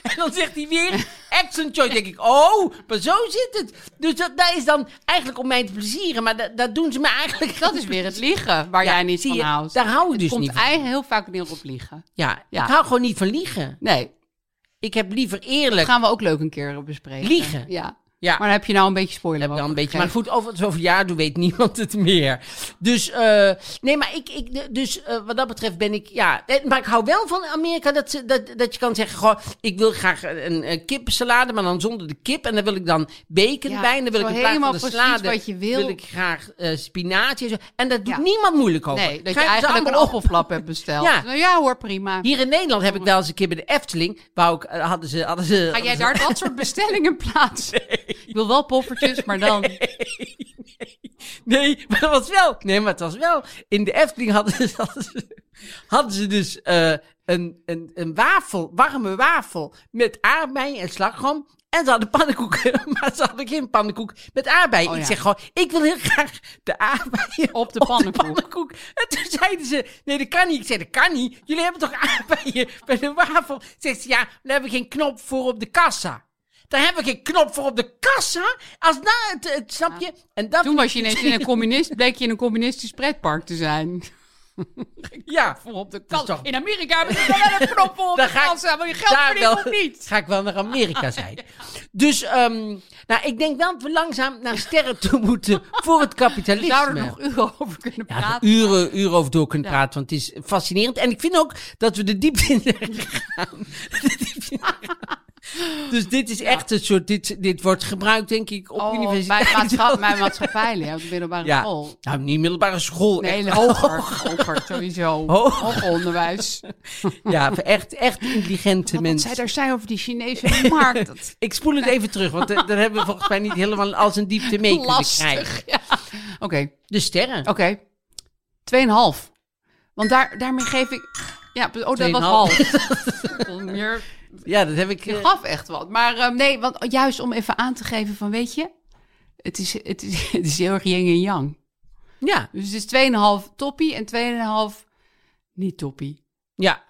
En dan zegt hij weer, excellent choice. denk ik, oh, maar zo zit het. Dus dat, dat is dan eigenlijk om mij te plezieren. Maar dat, dat doen ze me eigenlijk... Dat is weer het liegen waar Ja, jij niet zie van je, houdt. daar hou ik dus komt niet van. eigenlijk heel vaak neer op liegen. Ja, Ja. ik hou gewoon niet van liegen. Nee, Ik heb liever eerlijk... gaan we ook leuk een keer bespreken. Liegen. Ja. Ja. Maar dan heb je nou een beetje spoiler. heb wel een beetje. Maar goed, over zoveel jaar doe weet niemand het meer. Dus, eh, nee, maar ik, ik dus eh, wat dat betreft ben ik, ja. eh, Maar ik hou wel van Amerika dat, ze, dat, dat je kan zeggen, goh, ik wil graag een, een kippensalade, maar dan zonder de kip. En dan wil ik dan bacon Ja, bij. En dan wil ik in van helemaal de salade, wat je wil. ik graag eh, spinazie en zo. En dat doet Ja. niemand moeilijk over. Nee, dat je Gaan eigenlijk een appelflap hebt besteld. Ja. Nou ja hoor, prima. Hier in Nederland heb ik wel eens een keer bij de Efteling, wou ik, hadden ze, hadden ze... Ga jij daar dat soort bestellingen plaatsen? Ik wil wel poffertjes, maar dan... Nee, maar het was wel. Nee, maar het was wel. In de Efteling hadden ze, hadden ze, hadden ze dus eh, een, een, een wafel, warme wafel met aardbeien en slagroom. En ze hadden pannenkoeken, maar ze hadden geen pannenkoek met aardbeien. Oh, Ik zeg gewoon, ik wil heel graag de aardbeien Op de pannenkoek. En toen zeiden ze, nee dat kan niet. Ik zei, dat kan niet. Jullie hebben toch aardbeien bij de wafel? Zegt ze, ja, daar hebben we geen knop voor op de kassa. Daar hebben we geen knop voor op de kassa. Als nou, het, het, snap je? En dat Toen was je ineens in een communist, bleek je in een communistisch pretpark te zijn. Ja, Voor op de toch- In Amerika hebben ze wel een knop voor op de kassa. Wil je geld verdienen of niet? Ga ik wel naar Amerika zijn. Dus, ehm, nou, ik denk wel dat we langzaam naar sterren toe moeten voor het We kapitalisme. zouden er nog uren over kunnen ja, praten. uren, uren over door kunnen praten, want het is fascinerend. En ik vind ook dat we de diepte in. De diepte in gegaan. Dus dit is echt een soort, dit, dit wordt gebruikt denk ik op Oh, bij universiteit. maatschappij, mijn maatschappij, op de middelbare ja, school. nou niet middelbare school. Nee, echt. hoger. Hoger, sowieso. Hoger onderwijs. Ja, echt, echt intelligente Wat mensen. zij daar zijn over die Chinese markt. Dat Ik spoel het even terug, want daar hebben we volgens mij niet helemaal als een diepte mee kunnen krijgen. Ja. Oké, De sterren. oké. Tweeënhalf. Want daar, daarmee geef ik... Ja, oh, dat was half. Meer, Ja, dat heb ik. je eh, gaf echt wat. Maar eh, nee, want juist om even aan te geven van, weet je... Het is, het is, het is heel erg yin en yang. ja, Dus het is 2,5 toppie en 2,5 niet toppie. ja.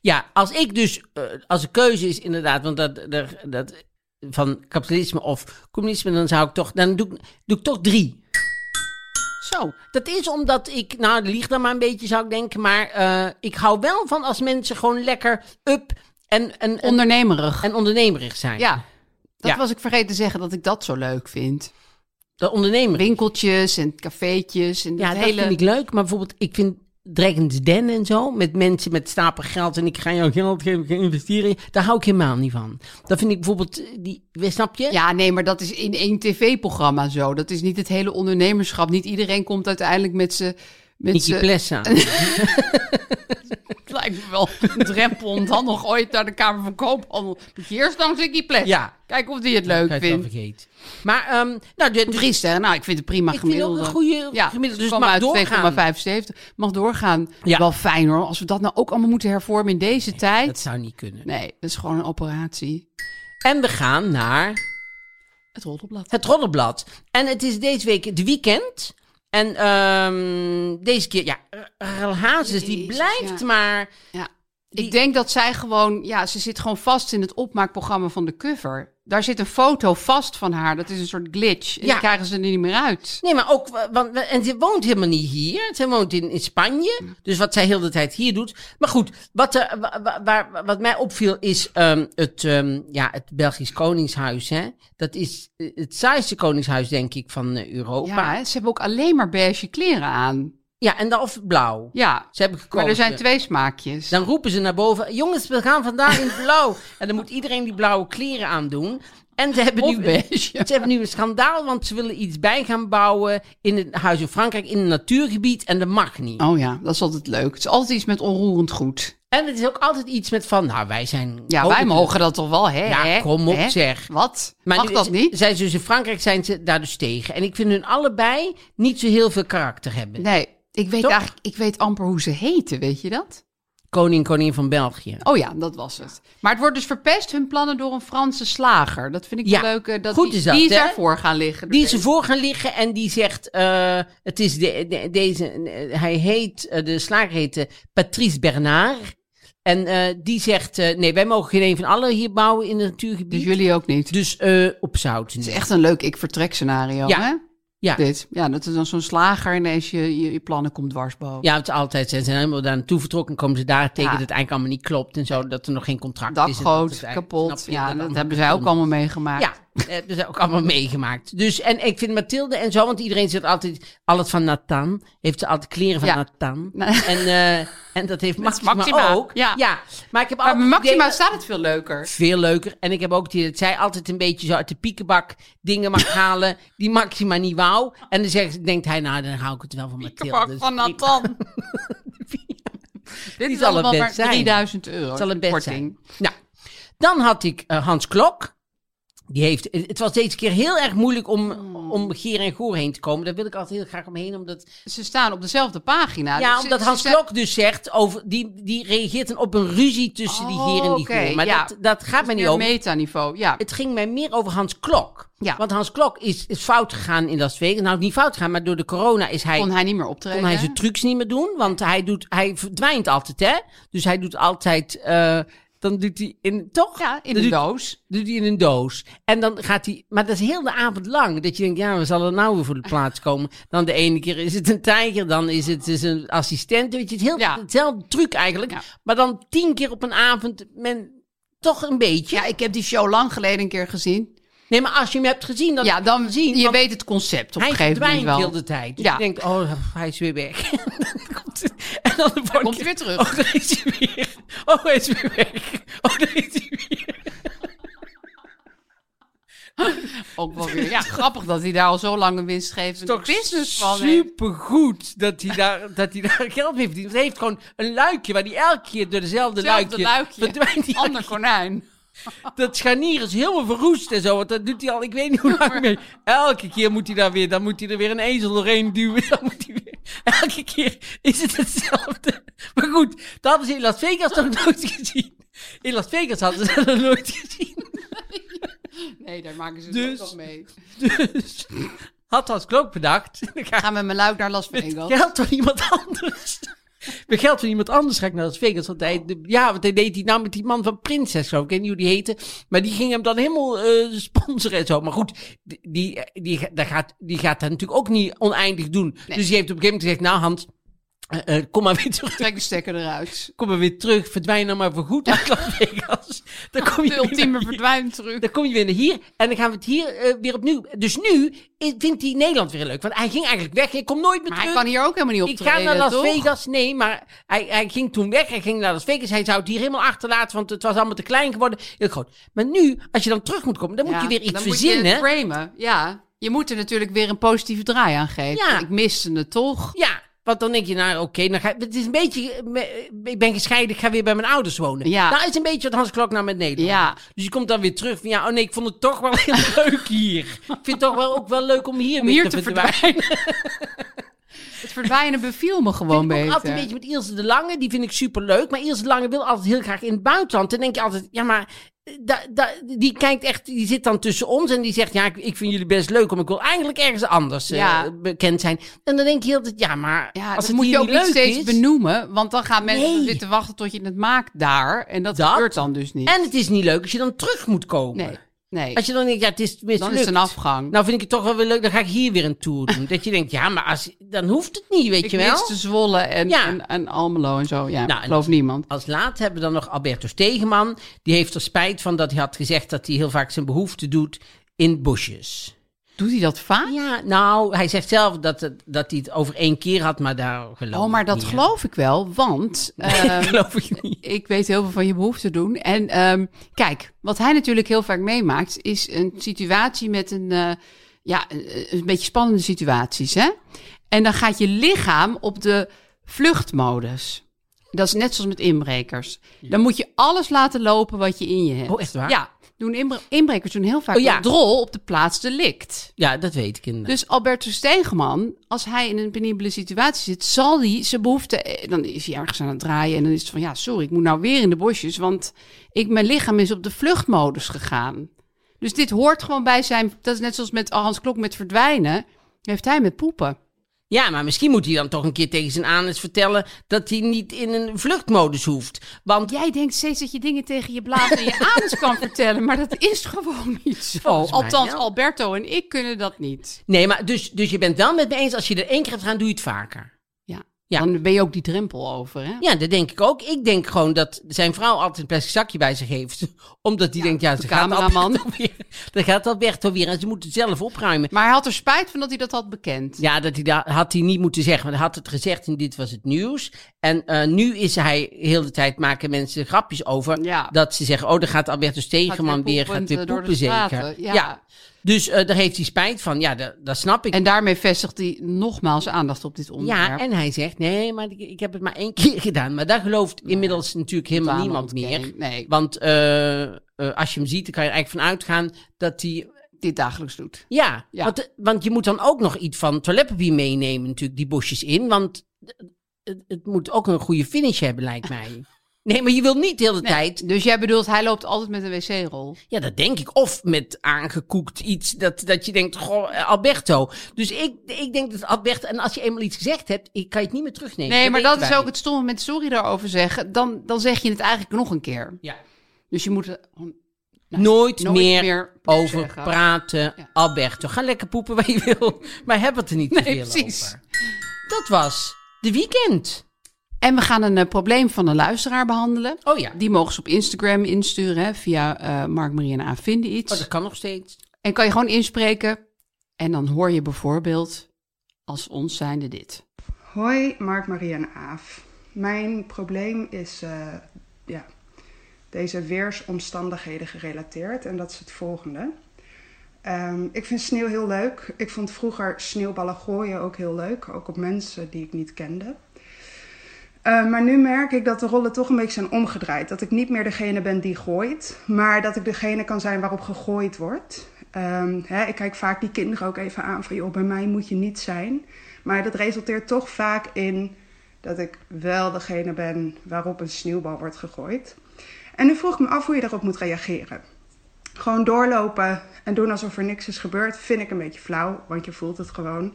Ja, als ik dus, eh, als de keuze is inderdaad, want dat, dat, dat van kapitalisme of communisme, dan zou ik toch, dan doe, ik- doe ik toch drie. Zo. Dat is omdat ik, nou, lieg dan maar een beetje, zou ik denken, maar eh, ik hou wel van als mensen gewoon lekker up En, en, en, Ondernemerig. en ondernemerig zijn. ja, dat Ja. was ik vergeten te zeggen dat ik dat zo leuk vind. De ondernemer. Winkeltjes en cafeetjes en Ja, dat hele... vind ik leuk. Maar bijvoorbeeld, ik vind Dragon's Den en zo, met mensen met stapel geld en ik ga jou geld geven, ik ga investeren. Daar hou ik helemaal niet van. Dat vind ik bijvoorbeeld, eh, die, snap je? Ja, nee, maar dat is in één tv-programma zo. Dat is niet het hele ondernemerschap. Niet iedereen komt uiteindelijk met z'n... Met Nicky Plessa. Het lijkt me wel een drempel om dan nog ooit naar de Kamer van Koophandel. Moet je eerst langs Nicky Ples. Ja. Kijk of die het leuk wel vindt. vergeten. Maar, ehm nou, de, Drie sterren. Nou, ik vind het prima ik vind ook gemiddelde. een goede ja, gemiddelde. Dus mag uit doorgaan. 2,75. Mag doorgaan. Ja. Wel fijn hoor. Als we dat nou ook allemaal moeten hervormen in deze tijd. Dat zou niet kunnen. Nee, dat is gewoon een operatie. En we gaan naar Het roddelblad. het Roddelblad. En het is deze week het weekend. En ehm, deze keer, ja, Hazes, die blijft ja. maar... Ja. Die- Ik denk dat zij gewoon, ja, ze zit gewoon vast in het opmaakprogramma van de cover. Daar zit een foto vast van haar. Dat is een soort glitch. En Ja. die krijgen ze er niet meer uit. Nee, maar ook, wa- want, en ze woont helemaal niet hier. Ze woont in, in Spanje. Dus wat zij heel de tijd hier doet. Maar goed, wat, er, wa- wa- waar, wat mij opviel is ehm, het, ehm, ja, het Belgisch Koningshuis. Hè? Dat is eh, het saaiste koningshuis, denk ik, van eh, Europa. Ja, hè, ze hebben ook alleen maar beige kleren aan. Ja, en dan of blauw. Ja, Ze hebben gekozen. maar er zijn twee smaakjes. Dan roepen ze naar boven: jongens, we gaan vandaag in blauw. en dan moet iedereen die blauwe kleren aandoen. En ze hebben, Of nu, beige. ze hebben nu een schandaal, want ze willen iets bij gaan bouwen in het Huis in Frankrijk, in een natuurgebied. En dat mag niet. Oh ja, dat is altijd leuk. Het is altijd iets met onroerend goed. En het is ook altijd iets met van, nou, wij zijn. Ja, wij mogen dat toch wel, hè? Ja, hè? kom op, Hè? zeg. Wat? Maar Mag nu dat is- niet? Zijn ze dus in Frankrijk zijn ze daar dus tegen. En ik vind hun allebei niet zo heel veel karakter hebben. Nee, ik weet Toch? eigenlijk, ik weet amper hoe ze heten, weet je dat? Koning, koningin van België. Oh ja, dat was het. Maar het wordt dus verpest, hun plannen, door een Franse slager. Dat vind ik Ja, leuk. eh, Dat goed die, is dat, Die is gaan liggen. Die is ervoor gaan liggen en die zegt, eh, het is de, de- deze, eh, hij heet, de slager heet eh, Patrice Bernard. En die zegt, nee, wij mogen geen een van allen hier bouwen in het natuurgebied. Dus jullie ook niet. Dus op zout. Het is echt een leuk ik-vertrek scenario, Ja. hè? Ja. Dit. Ja, dat is dan zo'n slager ineens je, je, je plannen komt dwarsboven. Ja, het is altijd, ze zijn helemaal daar naartoe vertrokken, komen ze daar tegen Ja. dat het eigenlijk allemaal niet klopt en zo, dat er nog geen contract is. dat eigenlijk- kapot. Ja, dat allemaal hebben zij ook allemaal meegemaakt. Ja, dat hebben ze ook allemaal meegemaakt. Dus, en ik vind Mathilde en zo, want iedereen zegt altijd, alles van Nathan, heeft ze altijd kleren van Ja. Nathan. En, eh, en dat heeft Maxima, Maxima, ook. ja. maar ik heb Maar altijd het Maxima staat het veel leuker. veel leuker. En ik heb ook het idee dat zij altijd een beetje zo uit de piekenbak dingen mag halen die Maxima niet wou. En dan zegt, denkt hij, nou, dan hou ik het wel van Mathilde. Piekenbak Dus van Nathan. Dit Die is het best maar zijn. 3000 euro. zal het best korting. zijn. Nou, dan had ik eh, Hans Klok. Die heeft, het was deze keer heel erg moeilijk om, Hmm. om Geer en Goor heen te komen. Daar wil ik altijd heel graag omheen, omdat Ze staan op dezelfde pagina. Ja, Dus omdat Hans Klok dus zegt, over, die, die reageert dan op een ruzie tussen die Oh, heer en die oké, goor. Maar ja. dat, dat gaat mij niet over. metaniveau. Ja. Het ging mij meer over Hans Klok. Ja. Want Hans Klok is, is fout gegaan in Las Vegas. Nou, niet fout gegaan, maar door de corona is hij, kon hij niet meer optreden. kon hij zijn trucs niet meer doen. Want hij, doet, hij verdwijnt altijd, hè. Dus hij doet altijd... eh, dan doet hij in... Toch? Ja, in Dan doet- doos. doet hij in een doos. En dan gaat hij... Maar dat is heel de avond lang. Dat je denkt, ja, we zal er nou weer voor de plaats komen. Dan de ene keer is het een tijger, dan is het is een assistent. Weet je, het heel Ja. hetzelfde truc eigenlijk. Ja. Maar dan tien keer op een avond, men toch een beetje. Ja, ik heb die show lang geleden een keer gezien. Nee, maar als je hem hebt gezien, dan Ja, dan zien. je weet het concept op hij een gegeven moment verdwijnt wel. heel de tijd. Dus Ja. je denkt, oh, hij is weer weg. En dan de komt keer, weer terug. Oh, daar is hij weer. Oh, hij is weer weg. Oh, daar is hij weer. Ook wel weer. Ja, grappig dat hij daar al zo lang een winstgevende business van supergoed dat hij daar, dat hij daar geld mee verdient. Hij heeft gewoon een luikje waar hij elke keer door dezelfde luikje, luikje. verdwijnt. hij Ander konijn. Dat scharnier is helemaal verroest en zo. Want dat doet hij al, ik weet niet hoe lang mee. Elke keer moet hij daar weer, dan moet hij er weer een ezel doorheen duwen. Dan moet hij weer, elke keer is het hetzelfde. Maar goed, dat hadden ze in Las Vegas nog nooit gezien. In Las Vegas hadden ze dat nog nooit gezien. Nee, daar maken ze Dus- ook mee. Dus had Hans Klok bedacht. Gaan we met luik naar Las Vegas. geld van iemand anders. Met geld van iemand anders ga ik naar Las Vegas. Want hij, de- ja, want hij deed die nou met die man van Prinses. Zo. Ik weet niet hoe die heette. Maar die ging hem dan helemaal eh, sponsoren en zo. Maar goed, die, die, die, dat gaat, die gaat dat natuurlijk ook niet oneindig doen. Dus die heeft op een gegeven moment gezegd, nou Hans... eh, eh, kom maar weer terug. Trek de stekker eruit. Kom maar weer terug. Verdwijn dan maar voor goed uit Las Vegas. Dan kom je De weer ultieme naar hier. verdwijnt terug. Dan kom je weer naar hier en dan gaan we het hier eh, weer opnieuw. Dus nu vindt hij Nederland weer leuk. Want hij ging eigenlijk weg. Ik kom nooit meer Maar hij terug. kan hier ook helemaal niet ik optreden, ga naar Las toch? Vegas. Nee, maar hij, hij ging toen weg. Hij ging naar Las Vegas. Hij zou het hier helemaal achterlaten, want het was allemaal te klein geworden. Heel groot. Maar nu, als je dan terug moet komen, dan moet je weer iets dan verzinnen. Moet je framen. Ja, je moet er natuurlijk weer een positieve draai aan geven. Ja. Ik miste het toch. Ja, want dan denk je, nou oké, dan ga het is een beetje, ik ben gescheiden, ik ga weer bij mijn ouders wonen. Ja. Dat is een beetje wat Hans Klok nou met Nederland. Ja. Dus je komt dan weer terug van, ja, oh nee, ik vond het toch wel heel leuk hier. Ik vind het toch wel ook wel leuk om hier Om weer hier te, te verdwijnen. Het verdwijnen beviel me gewoon ik ook beter. altijd een beetje met Ilse de Lange, die vind ik super leuk. Maar Ilse de Lange wil altijd heel graag in het buitenland. Dan denk je altijd, ja, maar da, da, die kijkt echt, die zit dan tussen ons en die zegt, ja, ik, ik vind jullie best leuk, maar ik wil eigenlijk ergens anders eh, bekend zijn. En dan denk je altijd, ja, maar Ja, als dat het moet je ook niet steeds is, benoemen. Want dan gaan mensen Nee. zitten wachten tot je het maakt daar. En dat, Dat. gebeurt dan dus niet. En het is niet leuk als je dan terug moet komen. nee, nee. Als je dan denkt, ja, het is mislukt. dan is het een afgang. Nou vind ik het toch wel weer leuk, dan ga ik hier weer een tour doen. dat je denkt, ja, maar als, dan hoeft het niet, weet ik je wel. miste Zwolle en, Ja. en, en Almelo en zo. Ja, Nou, en- geloof niemand. Als laat hebben we dan nog Alberto Stegeman. Die heeft er spijt van dat hij had gezegd dat hij heel vaak zijn behoefte doet in bosjes. Doet hij dat vaak? Ja, nou, hij zegt zelf dat, het, dat hij het over één keer had, maar daar geloof Oh, maar dat geloof ik wel, want ehm, geloof ik niet. ik weet heel veel van je behoefte doen. En ehm, kijk, wat hij natuurlijk heel vaak meemaakt, is een situatie met een, eh, ja, een, een beetje spannende situaties. Hè? En dan gaat je lichaam op de vluchtmodus. Dat is net zoals met inbrekers. Dan moet je alles laten lopen wat je in je hebt. Oh, echt waar? Ja, doen inbre- inbrekers doen heel vaak Oh, ja. drol op de plaats delict. Ja, dat weet ik inderdaad. Dus Albertus Stegeman, als hij in een penibele situatie zit, zal hij zijn behoefte. eh, Dan is hij ergens aan het draaien en dan is het van ja, sorry, ik moet nou weer in de bosjes, want ik, mijn lichaam is op de vluchtmodus gegaan. Dus dit hoort gewoon bij zijn. Dat is net zoals met Hans Klok met verdwijnen. Heeft hij met poepen. Ja, maar misschien moet hij dan toch een keer tegen zijn anus vertellen dat hij niet in een vluchtmodus hoeft. Want Jij denkt steeds dat je dingen tegen je blaas en je anus kan vertellen, maar dat is gewoon niet zo. Mij Althans, wel. Alberto en ik kunnen dat niet. Nee, maar dus, dus je bent wel met me eens, als je er één keer hebt gedaan, doe je het vaker. Ja. Dan ben je ook die drempel over, hè? Ja, dat denk ik ook. Ik denk gewoon dat zijn vrouw altijd een plastic zakje bij zich heeft. Omdat hij denkt, ja, de ze gaat cameraman. Weer. Dan gaat Alberto weer en ze moet het zelf opruimen. Maar hij had er spijt van dat hij dat had bekend. Ja, dat hij dat had hij niet moeten zeggen. Want hij had het gezegd en dit was het nieuws. En eh, nu is hij heel de tijd maken mensen grapjes over. Ja. Dat ze zeggen, oh, dan gaat Alberto Stegeman weer, gaat weer eh, poepen zeker. straten. Ja. Dus eh, daar heeft hij spijt van. Ja, dat, dat snap ik. En daarmee vestigt hij nogmaals aandacht op dit onderwerp. Ja, en hij zegt, nee, maar ik, ik heb het maar één keer gedaan. Maar daar gelooft inmiddels natuurlijk helemaal niemand meer. Nee, Want eh, eh, als je hem ziet, dan kan je er eigenlijk van uitgaan dat hij... dit dagelijks doet. Ja, Ja. Want, want je moet dan ook nog iets van toiletpapier meenemen natuurlijk, die bosjes in. Want het, het moet ook een goede finish hebben, lijkt mij. Nee, maar je wilt niet de hele tijd... Dus jij bedoelt, hij loopt altijd met een wc-rol. Ja, dat denk ik. Of met aangekoekt iets dat, dat je denkt, goh, eh, Alberto. Dus ik, ik denk dat Alberto... En als je eenmaal iets gezegd hebt, ik kan je het niet meer terugnemen. Nee, maar dat is ook het stomme met sorry daarover zeggen. Dan, dan zeg je het eigenlijk nog een keer. Ja. Dus je moet er Nou, nooit, nooit meer, meer over zeggen. praten. Ja. Alberto, ga lekker poepen waar je wil. Maar heb het er niet te veel precies. over. Dat was de weekend. En we gaan een eh, probleem van een luisteraar behandelen. Oh ja. Die mogen ze op Instagram insturen hè, via eh Mark Marie en A vinden iets. Oh, dat kan nog steeds. En kan je gewoon inspreken. En dan hoor je bijvoorbeeld als ons zijnde dit. Hoi, Mark, Marie en Aaf. Mijn probleem is uh, ja, deze weersomstandigheden gerelateerd en dat is het volgende. Um, ik vind sneeuw heel leuk. Ik vond vroeger sneeuwballen gooien ook heel leuk, ook op mensen die ik niet kende. Uh, maar nu merk ik dat de rollen toch een beetje zijn omgedraaid. Dat ik niet meer degene ben die gooit, maar dat ik degene kan zijn waarop gegooid wordt. Um, hè, ik kijk vaak die kinderen ook even aan van, joh, bij mij moet je niet zijn. Maar dat resulteert toch vaak in dat ik wel degene ben waarop een sneeuwbal wordt gegooid. En nu vroeg ik me af hoe je daarop moet reageren. Gewoon doorlopen en doen alsof er niks is gebeurd, vind ik een beetje flauw, want je voelt het gewoon.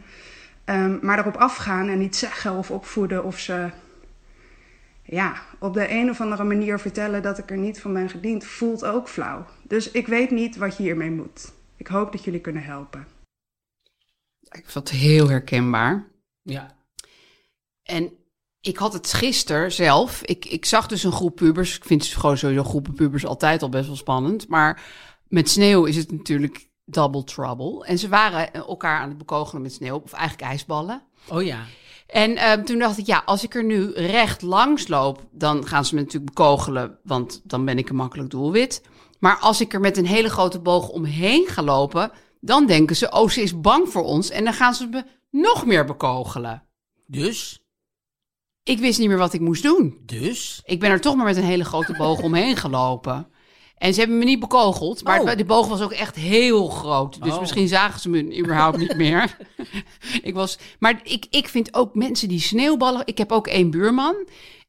Um, maar erop afgaan en niet zeggen of opvoeden of ze ja, op de een of andere manier vertellen dat ik er niet van ben gediend, voelt ook flauw. Dus ik weet niet wat je hiermee moet. Ik hoop dat jullie kunnen helpen. Ik vond het heel herkenbaar. Ja. En ik had het gisteren zelf. Ik, ik zag dus een groep pubers. Ik vind gewoon sowieso groepen pubers altijd al best wel spannend. Maar met sneeuw is het natuurlijk double trouble. En ze waren elkaar aan het bekogelen met sneeuw. Of eigenlijk ijsballen. Oh ja. En ehm, toen dacht ik, ja, als ik er nu recht langs loop, dan gaan ze me natuurlijk bekogelen, want dan ben ik een makkelijk doelwit. Maar als ik er met een hele grote boog omheen ga lopen, dan denken ze, oh, ze is bang voor ons. En dan gaan ze me nog meer bekogelen. Dus? Ik wist niet meer wat ik moest doen. Dus? Ik ben er toch maar met een hele grote boog omheen gelopen. En ze hebben me niet bekogeld, maar Oh. de boog was ook echt heel groot. Dus Oh. misschien zagen ze me überhaupt niet meer. ik was, maar ik, ik vind ook mensen die sneeuwballen... Ik heb ook één buurman.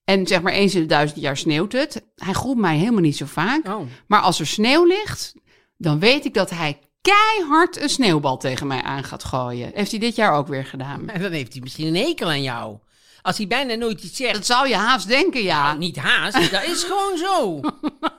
En zeg maar eens in de duizend jaar sneeuwt het. Hij groet mij helemaal niet zo vaak. Oh. Maar als er sneeuw ligt, dan weet ik dat hij keihard een sneeuwbal tegen mij aan gaat gooien. Heeft hij dit jaar ook weer gedaan. En dan heeft hij misschien een hekel aan jou. Als hij bijna nooit iets zegt. Dat zou je haast denken, ja. Nou, niet haast, dat is gewoon zo.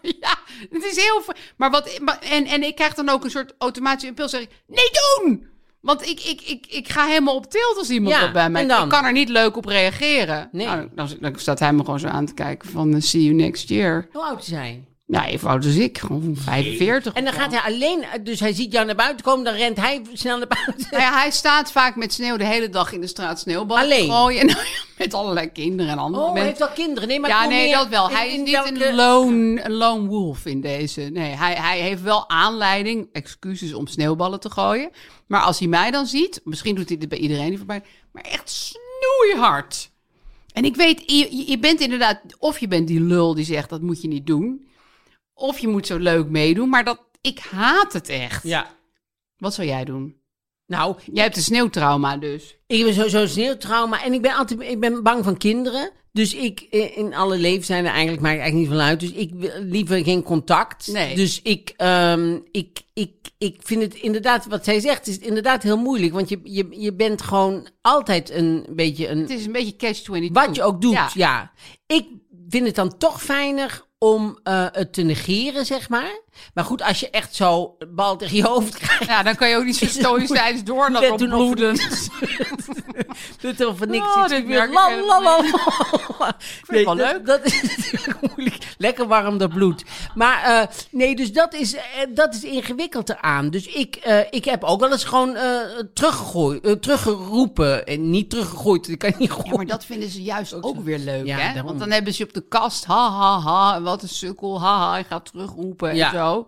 Ja, het is heel... Maar wat... Maar, en, en ik krijg dan ook een soort automatische impuls. Zeg ik, nee, doen! Want ik, ik, ik, ik ga helemaal op tilt als iemand Ja, dat bij mij... Ik kan er niet leuk op reageren. Nee. Nou, dan, dan staat hij me gewoon zo aan te kijken van... see you next year. Hoe oud is hij? Nou, even oud als ik. Gewoon 45. En dan gaat hij alleen, dus hij ziet jou naar buiten komen, dan rent hij snel naar buiten. Nou ja, hij staat vaak met sneeuw de hele dag in de straat sneeuwballen Alleen? gooien. Nou ja, met allerlei kinderen en andere Oh, hij heeft wel kinderen. Nee, maar ja, nee, dat wel. in- Hij is niet welke- een lone, een lone wolf in deze. Nee, hij, hij heeft wel aanleiding, excuses om sneeuwballen te gooien. Maar als hij mij dan ziet, misschien doet hij dit bij iedereen die voorbij, maar echt snoeihard. En ik weet, je- je bent inderdaad, of je bent die lul die zegt dat moet je niet doen, of je moet zo leuk meedoen, maar dat, ik haat het echt. Ja. Wat zou jij doen? Nou, Jij hebt een sneeuwtrauma dus. ik ben sowieso sneeuwtrauma en ik ben altijd ik ben bang van kinderen. Dus ik, in alle leeftijden eigenlijk, maakt eigenlijk niet van uit. Dus ik wil liever geen contact. Nee. Dus ik, ehm, ik, ik, ik vind het inderdaad, wat zij zegt, is inderdaad heel moeilijk. Want je, je, je bent gewoon altijd een beetje een, Het is een beetje catch-22. Wat je ook doet, ja. Ja. Ik vind het dan toch fijner om eh, het te negeren, zeg maar. Maar goed, als je echt zo bal tegen je hoofd krijgt... Ja, dan kan je ook niet zo stoïcijns door naar of- bloeden. Doet er voor niks Oh, iets la, la. Nee, wel dat- leuk. Dat is natuurlijk moeilijk. Lekker warm dat bloed. Maar eh, nee, dus dat is, eh, dat is ingewikkeld eraan. Dus ik, eh, ik heb ook wel eens gewoon eh, teruggegooid, teruggeroepen. En niet teruggegooid, dat kan je niet gooien. Ja, maar dat vinden ze juist ook, weer leuk, Ja, hè? daarom. Want dan hebben ze op de kast, ha, ha, ha, en wat een sukkel, ha, ha, hij gaat terugroepen Ja. en zo.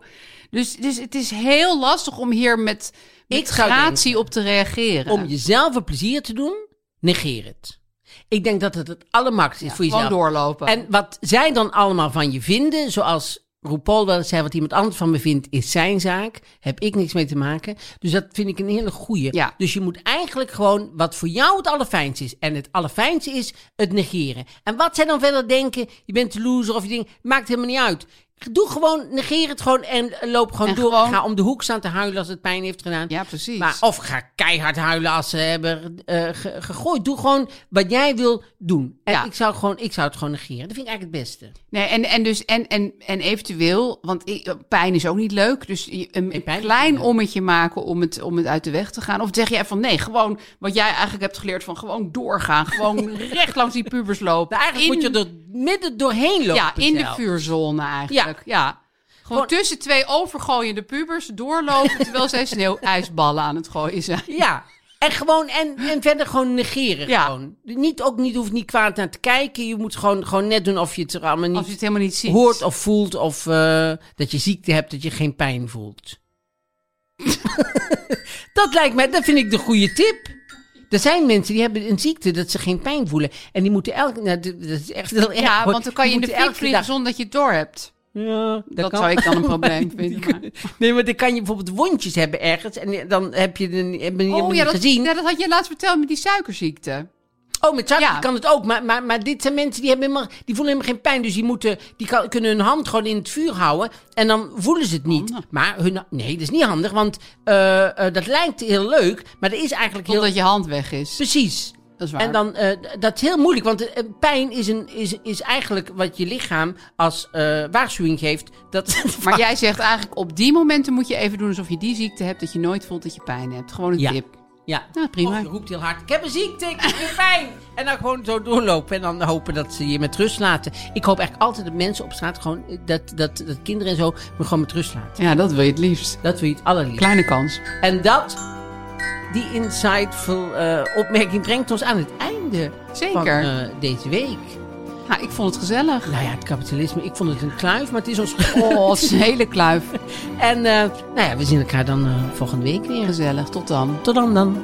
Dus, dus het is heel lastig om hier met, met gratie op te reageren. Om jezelf een plezier te doen, negeer het. Ik denk dat het het allermakkelijkste is voor jezelf. doorlopen. En wat zij dan allemaal van je vinden, zoals RuPaul wel eens zei, wat iemand anders van me vindt, is zijn zaak. Heb ik niks mee te maken. Dus dat vind ik een hele goeie. Ja. Dus je moet eigenlijk gewoon wat voor jou het allerfijnste is. En het allerfijnste is het negeren. En wat zij dan verder denken, je bent een loser of je denkt, maakt helemaal niet uit. Doe gewoon, negeer het gewoon en loop gewoon En door. gewoon- Ga om de hoek staan te huilen als het pijn heeft gedaan. Ja, precies. Maar of ga keihard huilen als ze hebben eh, ge- gegooid. Doe gewoon wat jij wil doen. En Ja. ik, zou gewoon, ik zou het gewoon negeren. Dat vind ik eigenlijk het beste. Nee, en, en, dus, en, en, en eventueel, want ik- pijn is ook niet leuk. Dus een, klein ommetje maken om het, om het uit de weg te gaan. Of zeg jij van nee, gewoon wat jij eigenlijk hebt geleerd van gewoon doorgaan. Gewoon recht langs die pubers lopen. Nou, eigenlijk In- moet je er midden doorheen lopen. Ja, in de vuurzone eigenlijk. Ja. Gewoon Gewoon- tussen twee overgooiende pubers doorlopen terwijl zij sneeuwijsballen aan het gooien zijn. Ja. En gewoon, en, en verder gewoon negeren. Ja. Gewoon. Niet, ook niet, hoeft niet kwaad naar te kijken. Je moet gewoon, gewoon net doen of je het er allemaal niet Als je het helemaal niet ziet. hoort of voelt. Of eh, dat je ziekte hebt, dat je geen pijn voelt. dat lijkt mij, dat vind ik de goede tip. Er zijn mensen die hebben een ziekte dat ze geen pijn voelen. En die moeten elke... Nou, dat dat is echt heel erg. Ja, want dan kan je Die in de fik vliegen dag- zonder dat je het door hebt. Ja, Dat kan. zou ik dan een probleem vinden, maar- Nee, maar dan kan je bijvoorbeeld wondjes hebben ergens. En dan heb je hebben je Oh ja dat, gezien. ja, dat had je laatst verteld met die suikerziekte. Oh, met suiker Ja. kan het ook. Maar, maar, maar dit zijn mensen die, hebben helemaal, die voelen helemaal geen pijn. Dus die, moeten, die kan, kunnen hun hand gewoon in het vuur houden. En dan voelen ze het niet. Handig. Maar hun, nee, dat is niet handig. Want eh, eh, dat lijkt heel leuk. Maar dat is eigenlijk heel... Totdat je hand weg is. Precies. Dat is waar. En dan, eh, dat is heel moeilijk, want eh, pijn is, een, is, is eigenlijk wat je lichaam als eh, waarschuwing geeft. Dat, Maar jij zegt eigenlijk op die momenten moet je even doen alsof je die ziekte hebt, dat je nooit voelt dat je pijn hebt. Gewoon een Ja. tip. Ja, Ja, prima. Of je roept heel hard, ik heb een ziekte, ik heb pijn. En dan gewoon zo doorlopen en dan hopen dat ze je met rust laten. Ik hoop echt altijd dat mensen op straat gewoon, dat, dat, dat kinderen en zo, me gewoon met rust laten. Ja, dat wil je het liefst. Dat wil je het allerliefst. Kleine kans. En dat, die insightful eh, opmerking brengt ons aan het einde Zeker. van eh, deze week. Nou, ik vond het gezellig. Nou ja, het kapitalisme, ik vond het een kluif, maar het is ons... Oh, het is een hele kluif. en eh, nou ja, we zien elkaar dan volgende week weer. Gezellig. Tot dan. Tot dan dan.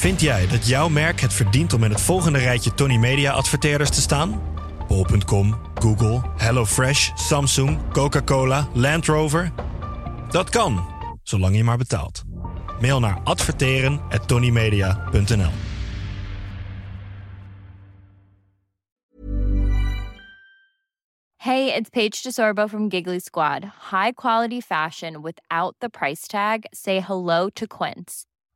Vind jij dat jouw merk het verdient om in het volgende rijtje Tony Media adverteerders te staan? Bol.com, Google, HelloFresh, Samsung, Coca-Cola, Land Rover? Dat kan, zolang je maar betaalt. Mail naar adverteren@tonymedia.nl. Hey, it's Paige DeSorbo from Giggly Squad. High quality fashion without the price tag. Say hello to Quince.